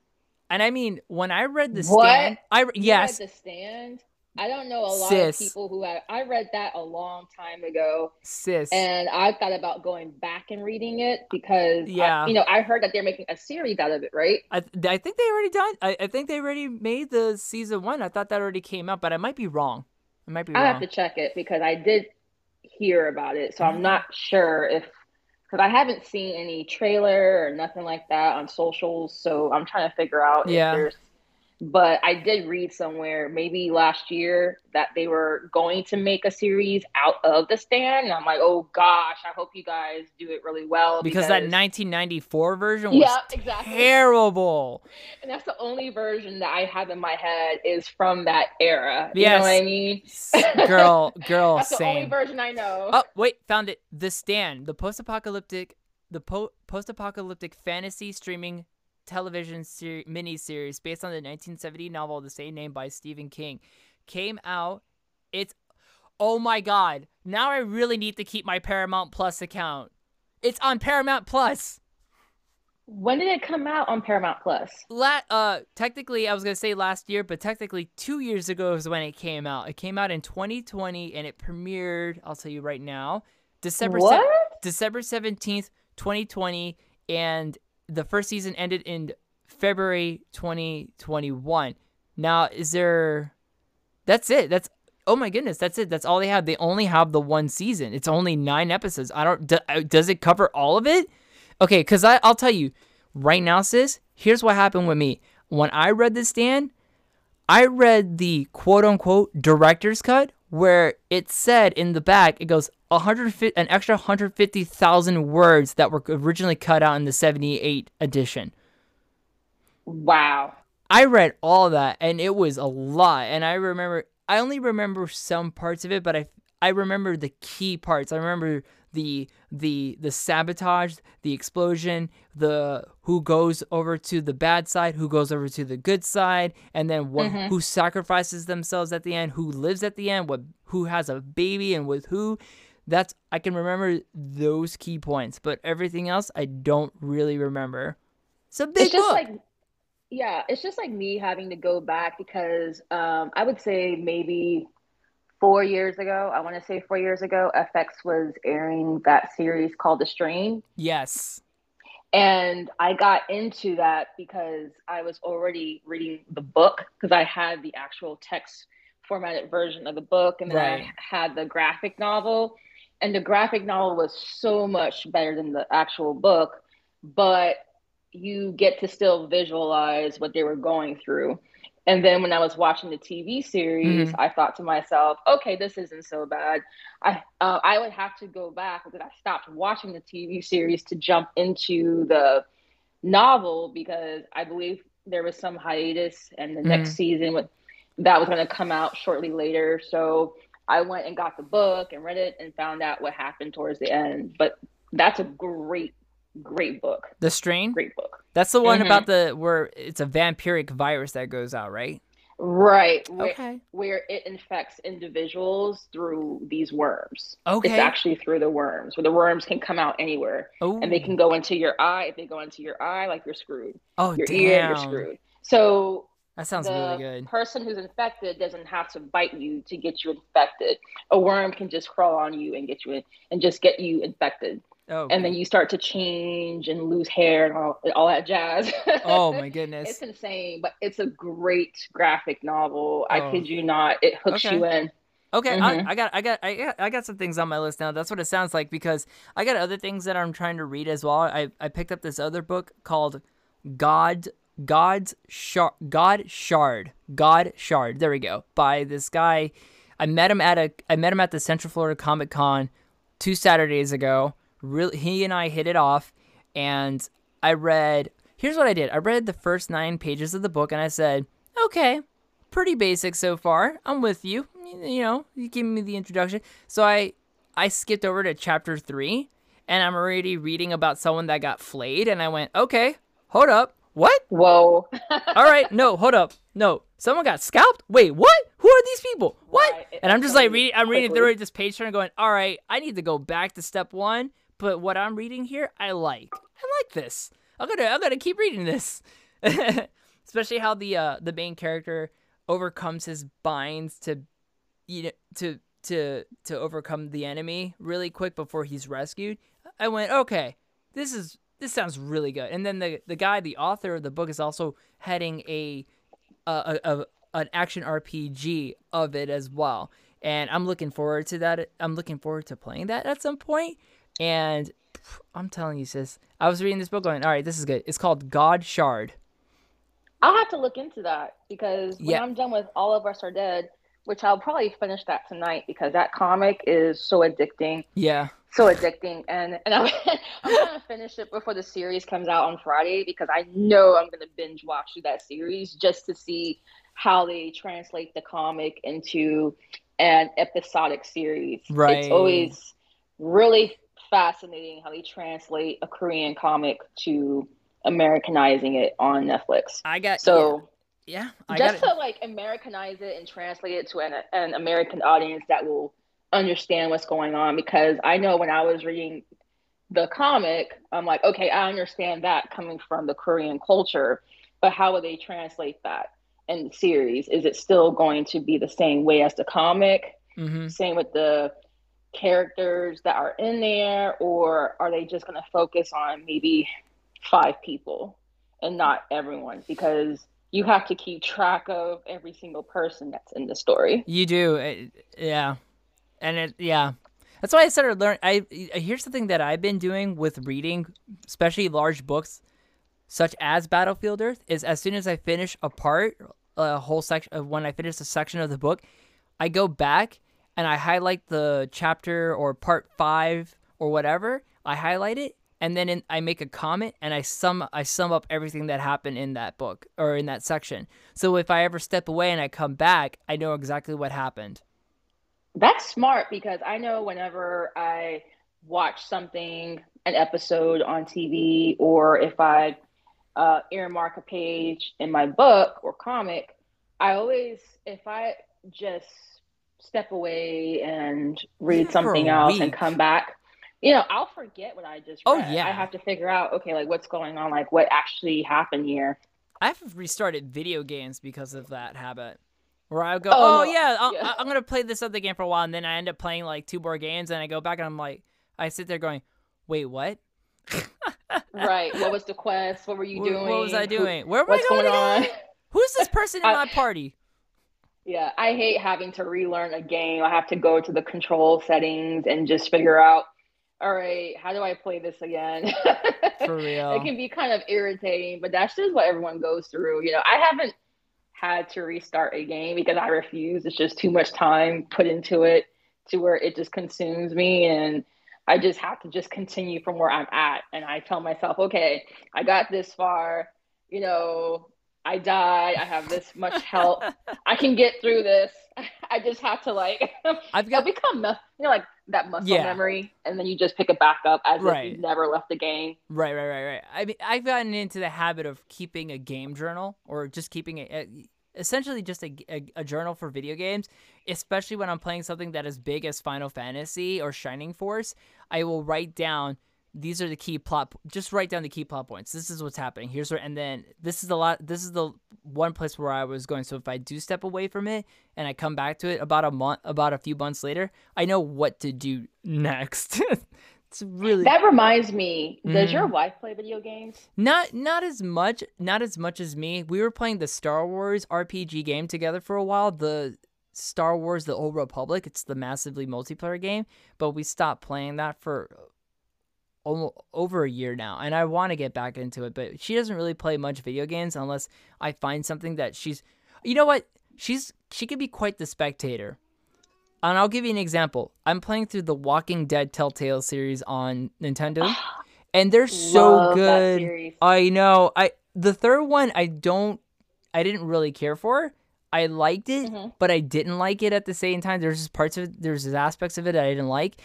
and I mean, when I read The what? Stand, I yes, The Stand. I don't know a lot Sis. of people who have. I read that a long time ago, sis, and I thought about going back and reading it because, yeah, I, you know, I heard that they're making a series out of it, right? I, I think they already done. I, I think they already made the season one. I thought that already came out, but I might be wrong. I might be. Wrong. I have to check it because I did hear about it, so I'm mm-hmm. not sure if because I haven't seen any trailer or nothing like that on socials. So I'm trying to figure out yeah. if there's but I did read somewhere maybe last year that they were going to make a series out of the stand. And I'm like, oh gosh, I hope you guys do it really well. Because, because that 1994 version was yeah, exactly. terrible. And that's the only version that I have in my head is from that era. You yes. know what I mean? girl, girl, that's same. the only version I know. Oh, wait, found it. The Stand, the post apocalyptic. The po- post apocalyptic fantasy streaming television ser- miniseries based on the 1970 novel the same name by Stephen King came out. It's oh my god! Now I really need to keep my Paramount Plus account. It's on Paramount Plus. When did it come out on Paramount Plus? La- uh, technically, I was gonna say last year, but technically two years ago is when it came out. It came out in 2020, and it premiered. I'll tell you right now, December what? Se- December 17th, 2020, and the first season ended in February 2021. Now, is there? That's it. That's oh my goodness. That's it. That's all they have. They only have the one season. It's only nine episodes. I don't. Do, uh, does it cover all of it? Okay, because I'll tell you right now, sis. Here's what happened with me when I read this, Dan. I read the quote unquote director's cut, where it said in the back it goes 150 an extra 150,000 words that were originally cut out in the 78 edition. Wow. I read all that and it was a lot and I remember I only remember some parts of it but I I remember the key parts. I remember the the the sabotage, the explosion, the who goes over to the bad side, who goes over to the good side, and then what Mm-hmm. who sacrifices themselves at the end, who lives at the end, what who has a baby and with who. That's I can remember those key points, but everything else I don't really remember. It's a big it's just book. like yeah it's just like me having to go back because um, i would say maybe four years ago i want to say four years ago fx was airing that series called the strain yes. and i got into that because i was already reading the book because i had the actual text formatted version of the book and then Right. i had the graphic novel and the graphic novel was so much better than the actual book but you get to still visualize what they were going through. And then when I was watching the TV series, Mhm. I thought to myself, okay, this isn't so bad. I uh, I would have to go back because I stopped watching the TV series to jump into the novel because I believe there was some hiatus and the next season with, that was going to come out shortly later. So I went and got the book and read it and found out what happened towards the end. But that's a great, great book. The strain? Great book. That's the one Mhm. about the where it's a vampiric virus that goes out, right? Right. Where, Okay. where it infects individuals through these worms. Okay. It's actually through the worms, where the worms can come out anywhere Oh, and they can go into your eye. If they go into your eye, like you're screwed. oh Your damn. ear, you're screwed. So That sounds really good. person who's infected doesn't have to bite you to get you infected. A worm can just crawl on you and get you in, and just get you infected. Oh, And then you start to change and lose hair and all, all that jazz. oh my goodness. It's insane, but it's a great graphic novel. I Oh. kid you not. It hooks Okay. you in. Okay, I, Mhm. I got, I got, I got, I got some things on my list now. That's what it sounds like because I got other things that I'm trying to read as well. I, I picked up this other book called God, God's Shard, God Shard, God Shard. There we go. By this guy, I met him at a, I met him at the Central Florida Comic Con two Saturdays ago. Really, he and I hit it off, and I read. Here's what I did. I read the first nine pages of the book, and I said, "Okay, pretty basic so far. I'm with you. You know, you give me the introduction." So I, I skipped over to chapter three, and I'm already reading about someone that got flayed, and I went, "Okay, hold up, what? Whoa. All right, no, hold up, no, someone got scalped. Wait, what? Who are these people? What?" Right, And I'm just like reading. I'm reading through this page turn, going, "All right, I need to go back to step one." But what I'm reading here, I like. I like this. I'm gonna. I'm gonna keep reading this. Especially how the uh, the main character overcomes his binds to, you know, to to to overcome the enemy really quick before he's rescued. I went, okay, this is this sounds really good. And then the the guy, the author of the book, is also heading a a, a, a an action RPG of it as well. And I'm looking forward to that. I'm looking forward to playing that at some point. And I'm telling you, sis, I was reading this book going, all right, this is good. It's called God Shard. I'll have to look into that because when Yeah. I'm done with All of Us Are Dead, which I'll probably finish that tonight because that comic is so addicting. Yeah. So addicting. And, and I'm, I'm going to finish it before the series comes out on Friday because I know I'm going to binge watch through that series just to see how they translate the comic into an episodic series. Right. It's always really fascinating how they translate a Korean comic to Americanizing it on Netflix. I got So yeah. yeah I just got to like Americanize it and translate it to an, an American audience that will understand what's going on. Because I know when I was reading the comic, I'm like, okay, I understand that coming from the Korean culture, but how will they translate that in the series? Is it still going to be the same way as the comic? hmm Same with the characters that are in there, or are they just going to focus on maybe five people and not everyone? Because you have to keep track of every single person that's in the story. You do, it, yeah, and it yeah. That's why I started learning. I here's something that I've been doing with reading, especially large books, such as Battlefield Earth. Is as soon as I finish a part, a whole section, of when I finish a section of the book, I go back and I highlight the chapter or part five or whatever. I highlight it and then in, I make a comment and I sum I sum up everything that happened in that book or in that section. So if I ever step away and I come back, I know exactly what happened. That's smart because I know whenever I watch something, an episode on TV, or if I uh, earmark a page in my book or comic, I always, if I just step away and read something else and come back, you know, I'll forget what I just oh, read. Yeah. I have to figure out, okay, like what's going on, like what actually happened here. I've restarted video games because of that habit. Where I go, oh, oh no. yeah, i yeah, I'm gonna play this other game for a while, and then I end up playing like two more games, and I go back and I'm like, I sit there going, wait, what? right. What was the quest? What were you doing? What was I doing? Where was going, going on? Who's this person in I, my party? Yeah, I hate having to relearn a game. I have to go to the control settings and just figure out, all right, how do I play this again? For real. it can be kind of irritating, but that's just what everyone goes through. You know, I haven't had to restart a game because I refuse. It's just too much time put into it to where it just consumes me and I just have to just continue from where I'm at. And I tell myself, okay, I got this far, you know, I die, I have this much health, I can get through this. I just have to like I've got become you know like that muscle yeah. memory and then you just pick it back up as right. if you never left the game. Right, right, right, right. I mean I've gotten into the habit of keeping a game journal or just keeping it essentially just a, a, a, journal for video games, especially when I'm playing something that is big as Final Fantasy or Shining Force. I will write down these are the key plot. Just write down the key plot points. This is what's happening. Here's where, and then this is the lot. This is the one place where I was going. So if I do step away from it and I come back to it about a month, about a few months later, I know what to do next. It's really That reminds me, does mm your mm-hmm. wife play video games? Not not as much, not as much as me. We were playing the Star Wars RPG game together for a while. The Star Wars The Old Republic. It's the massively multiplayer game, but we stopped playing that for over a year now and I want to get back into it, but she doesn't really play much video games unless I find something that she's You know what? She's she could be quite the spectator and I'll give you an example. I'm playing through the Walking Dead Telltale series on Nintendo, and they're so good. I know. I the third one I don't I didn't really care for. I liked it, mm-hmm. but I didn't like it at the same time. There's just parts of it, there's aspects of it that I didn't like.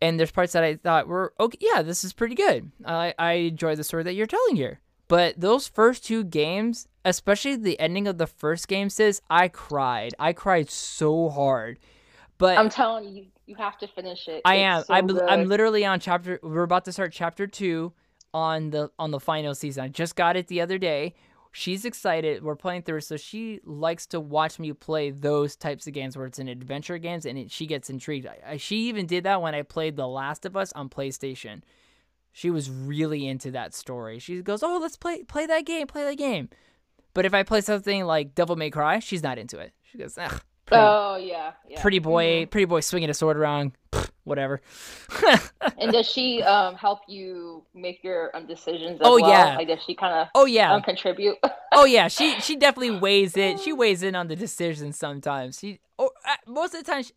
And there's parts that I thought were okay, yeah, this is pretty good. I I enjoy the story that you're telling here. But those first two games, especially the ending of the first game, says I cried. I cried so hard but I'm telling you, you have to finish it. I am. So I am literally on chapter. We're about to start chapter two on the on the final season. I just got it the other day. She's excited. We're playing through, so she likes to watch me play those types of games where it's an adventure games, and it, she gets intrigued. I, I, she even did that when I played The Last of Us on PlayStation. She was really into that story. She goes, "Oh, let's play play that game, play that game." But if I play something like Devil May Cry, she's not into it. She goes, "Ugh, Pretty, oh yeah, yeah. Pretty boy, mm-hmm. pretty boy swinging a sword around. whatever. and does she um, help you make your um, decisions? oh well? yeah. Like does she kind of? Oh yeah. Um, contribute. oh yeah. She she definitely weighs it. She weighs in on the decisions sometimes. She oh, most of the time she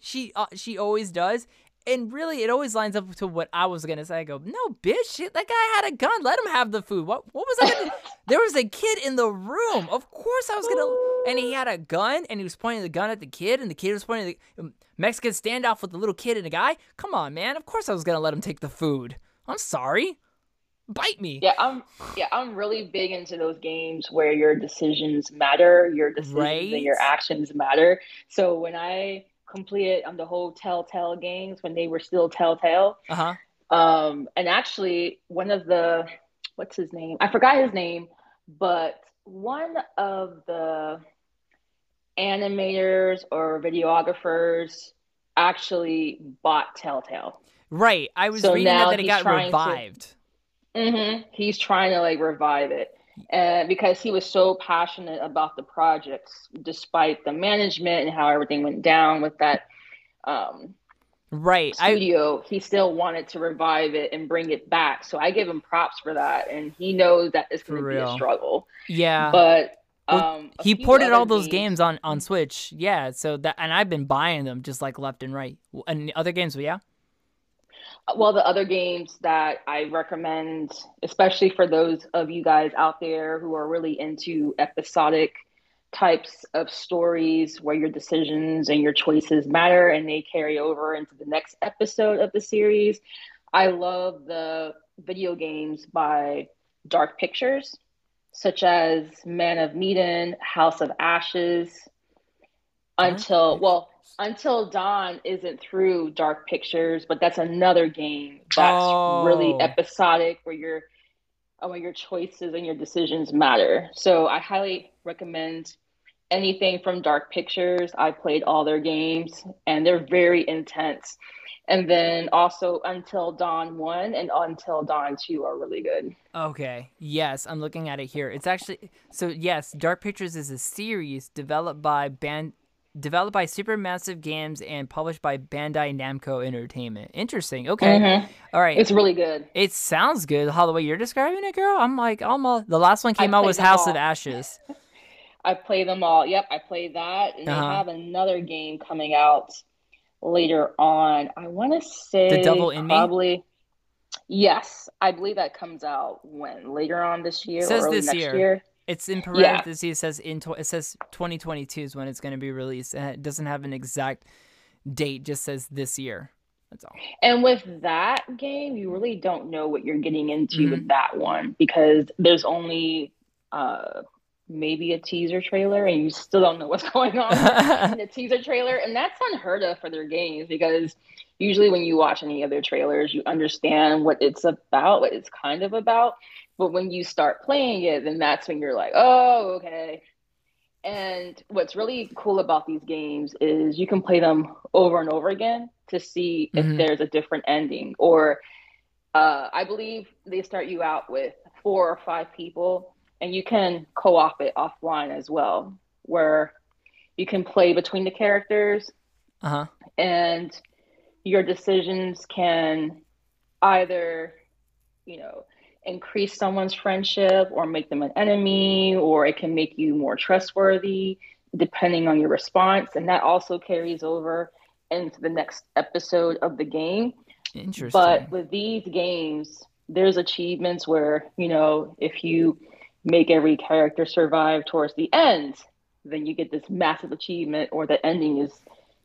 she, uh, she always does, and really, it always lines up to what I was gonna say. I go, no, bitch, shit, that guy had a gun. Let him have the food. What? What was I? Gonna... there was a kid in the room. Of course, I was gonna. And he had a gun, and he was pointing the gun at the kid, and the kid was pointing the um, Mexican standoff with the little kid and a guy. Come on, man. Of course, I was gonna let him take the food. I'm sorry. Bite me. Yeah, I'm. Yeah, I'm really big into those games where your decisions matter, your decisions right? and your actions matter. So when I completed on the whole Telltale games when they were still Telltale. Uh huh. Um, and actually, one of the what's his name? I forgot his name, but one of the animators or videographers actually bought Telltale. Right. I was so reading that, that it got revived. To, mm-hmm, he's trying to like revive it and because he was so passionate about the projects despite the management and how everything went down with that um, right studio I, he still wanted to revive it and bring it back so i give him props for that and he knows that it's going to be a struggle yeah but Um, a he ported all those games on on Switch. Yeah, so that and I've been buying them just like left and right. And other games, yeah. Well, the other games that I recommend, especially for those of you guys out there who are really into episodic types of stories where your decisions and your choices matter and they carry over into the next episode of the series. I love the video games by Dark Pictures, such as Man of Medan, House of Ashes, until, well, until Dawn isn't through Dark Pictures, but that's another game that's Oh. really episodic where your uh, where your choices and your decisions matter. So I highly recommend anything from Dark Pictures. I played all their games and they're very intense. And then also Until Dawn 1 and Until Dawn 2 are really good. Okay. Yes, I'm looking at it here. It's actually so yes, Dark Pictures is a series developed by Band developed by Supermassive Games and published by Bandai Namco Entertainment. Interesting. Okay. All right. It's really good. it sounds good how the way you're describing it, girl. I'm like almost the last one came out was House of. Ashes. I play them all. Yep, I played that. And Uh-huh. they have another game coming out later on. I want to say The Devil in Me? probably. Yes, I believe that comes out when later on this year Says or early this next year. year. It's in Yeah. parentheses. It says in tw- it says 2022 is when it's going to be released, and it doesn't have an exact date. Just says this year. That's all. And with that game, you really don't know what you're getting into Mm-hmm. with that one because there's only uh, maybe a teaser trailer, and you still don't know what's going on in the teaser trailer. And that's unheard of for their games because usually when you watch any of their trailers, you understand what it's about, what it's kind of about. But when you start playing it, then that's when you're like, oh, okay. And what's really cool about these games is you can play them over and over again to see Mhm. if there's a different ending. Or uh, I believe they start you out with four or five people, and you can co op it offline as well, where you can play between the characters Uh huh. and your decisions can either, you know, increase someone's friendship or make them an enemy, or it can make you more trustworthy depending on your response. And that also carries over into the next episode of the game. Interesting. But with these games, there's achievements where, you know, if you make every character survive towards the end, then you get this massive achievement or the ending is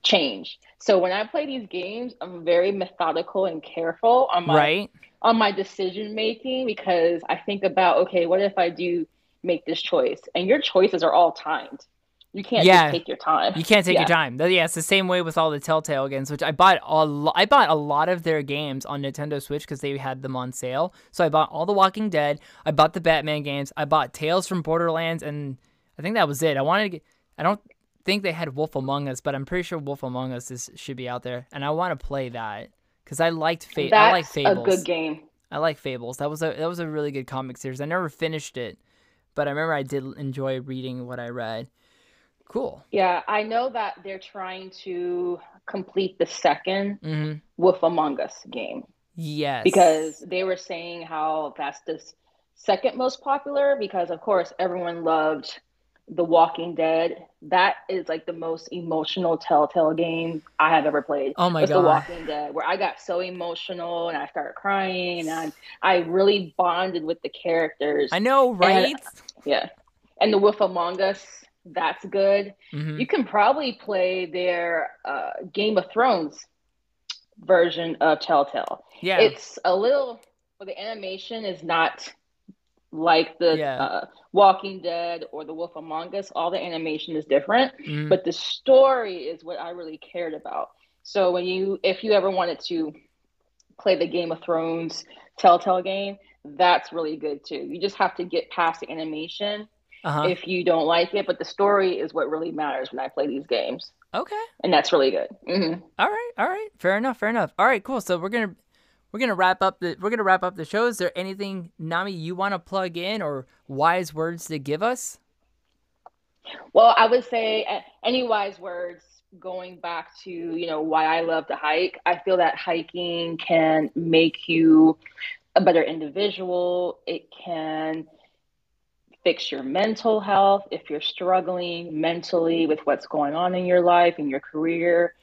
changed. So when I play these games, I'm very methodical and careful on my right. On my decision making because I think about, okay, what if I do make this choice? And your choices are all timed. You can't Yeah. just take your time. You can't take Yeah. your time. Yeah, it's the same way with all the Telltale games, which I bought a lo- I bought a lot of their games on Nintendo Switch because they had them on sale. So I bought all the Walking Dead. I bought the Batman games. I bought Tales from Borderlands, and I think that was it. I wanted to get. I don't think they had Wolf Among Us, but I'm pretty sure Wolf Among Us is, should be out there, and I want to play that because I liked Fa- That's I like Fables. a good game. I like Fables. That was a that was a really good comic series. I never finished it, but I remember I did enjoy reading what I read. Cool. Yeah, I know that they're trying to complete the second hmm Wolf Among Us game Yes. because they were saying how that's the second most popular because of course everyone loved The Walking Dead. That is like the most emotional Telltale game I have ever played. Oh my god, The Walking Dead, where I got so emotional and I started crying and I, I really bonded with the characters. I know, right? Yeah. And the Wolf Among Us, that's good. hmm You can probably play their uh, Game of Thrones version of Telltale. Yeah. It's a little, well, the animation is not like the Yeah. uh, Walking Dead or the Wolf Among Us. All the animation is different, Mhm. but the story is what I really cared about. So when you, if you ever wanted to play the Game of Thrones Telltale game, that's really good too. You just have to get past the animation uh-huh. if you don't like it, but the story is what really matters when I play these games, okay. and that's really good. hmm All right. All right. Fair enough. Fair enough. All right. Cool. So we're gonna we're gonna wrap up the we're gonna wrap up the show. Is there anything Nami you want to plug in or wise words to give us? Well, I would say any wise words going back to you know why I love to hike. I feel that hiking can make you a better individual. It can fix your mental health. If you're struggling mentally with what's going on in your life, in your career,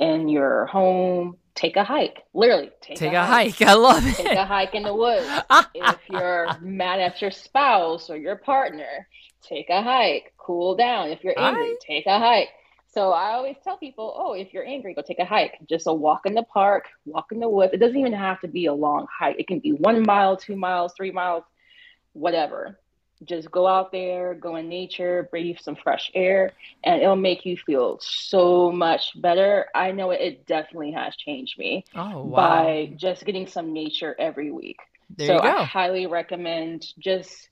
in your home, take a hike. Literally, take, Take a, a hike. I love Take it. Take a hike in the woods. if you're mad at your spouse or your partner, take a hike. Cool down. If you're angry, I- take a hike. So I always tell people, oh, if you're angry, go take a hike. Just a walk in the park, walk in the woods. It doesn't even have to be a long hike. It can be one mile, two miles, three miles, whatever. Just go out there, go in nature, breathe some fresh air, and it'll make you feel so much better. I know it, it definitely has changed me Oh wow. by just getting some nature every week. There so I highly recommend just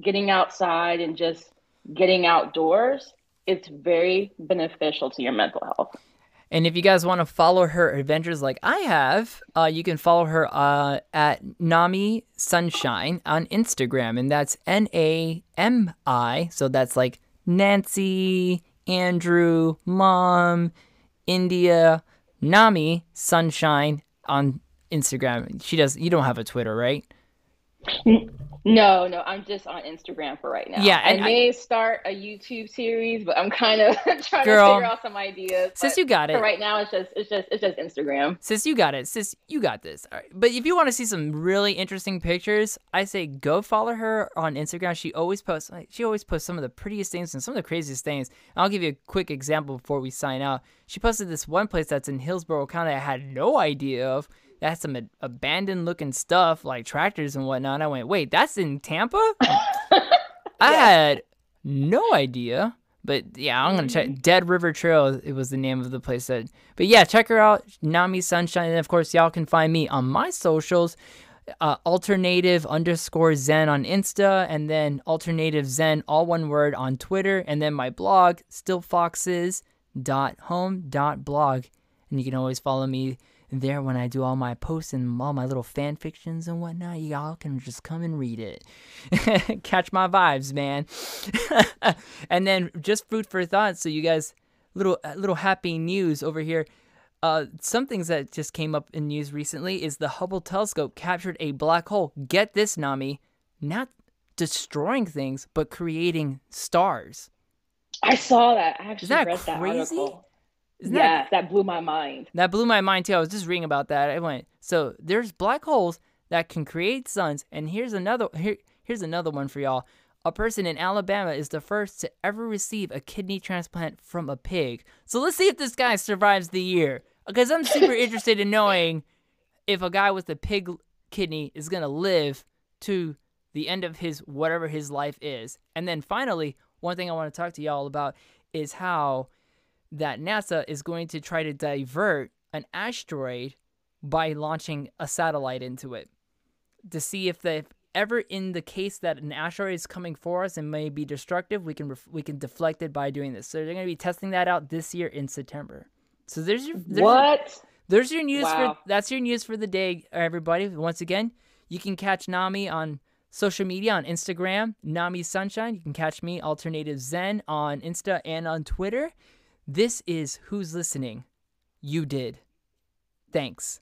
getting outside and just getting outdoors. It's very beneficial to your mental health. And if you guys want to follow her adventures like I have, uh, you can follow her uh, at Nami Sunshine on Instagram, and that's N A M I. So that's like Nancy, Andrew, Mom, India, Nami Sunshine on Instagram. She does. You don't have a Twitter, right? No, no, I'm just on Instagram for right now. Yeah, I and I- may start a YouTube series, but I'm kind of trying Girl. to figure out some ideas. Sis, you got for it. right now, it's just it's just it's just Instagram. Sis, you got it. Sis, you got this. All right. But if you want to see some really interesting pictures, I say go follow her on Instagram. She always posts like, she always posts some of the prettiest things and some of the craziest things. I'll give you a quick example before we sign out. She posted this one place that's in Hillsborough County I had no idea of. That some ab- abandoned looking stuff like tractors and whatnot. I went, wait, that's in Tampa? I had no idea. But yeah, I'm gonna check. Dead River Trail. It was the name of the place that. But yeah, check her out, Nami Sunshine, and of course, y'all can find me on my socials, uh, alternative underscore Zen on Insta, and then alternative Zen, all one word on Twitter, and then my blog, stillfoxes.home.blog, and you can always follow me there when I do all my posts and all my little fan fictions and whatnot. Y'all can just come and read it. Catch my vibes, man. and then just food for thought. So you guys, little uh, little happy news over here. Uh, some things that just came up in news recently is the Hubble telescope captured a black hole. Get this, Nami, not destroying things, but creating stars. I saw that. I actually that read that crazy? article. Isn't that yeah, that blew my mind. That blew my mind too. I was just reading about that. I went, so there's black holes that can create suns, and here's another here here's another one for y'all. A person in Alabama is the first to ever receive a kidney transplant from a pig. So let's see if this guy survives the year. Because I'm super interested in knowing if a guy with a pig kidney is gonna live to the end of his whatever his life is. And then finally, one thing I want to talk to y'all about is how that NASA is going to try to divert an asteroid by launching a satellite into it to see if the ever in the case that an asteroid is coming for us and may be destructive, we can ref- we can deflect it by doing this. So they're going to be testing that out this year in September. So there's your there's Your, what? there's your news Wow. for that's your news for the day, everybody. Once again, you can catch Nami on social media on Instagram, Nami Sunshine. You can catch me, Alternative Zen, on Insta and on Twitter. This is Who's Listening. You did. Thanks.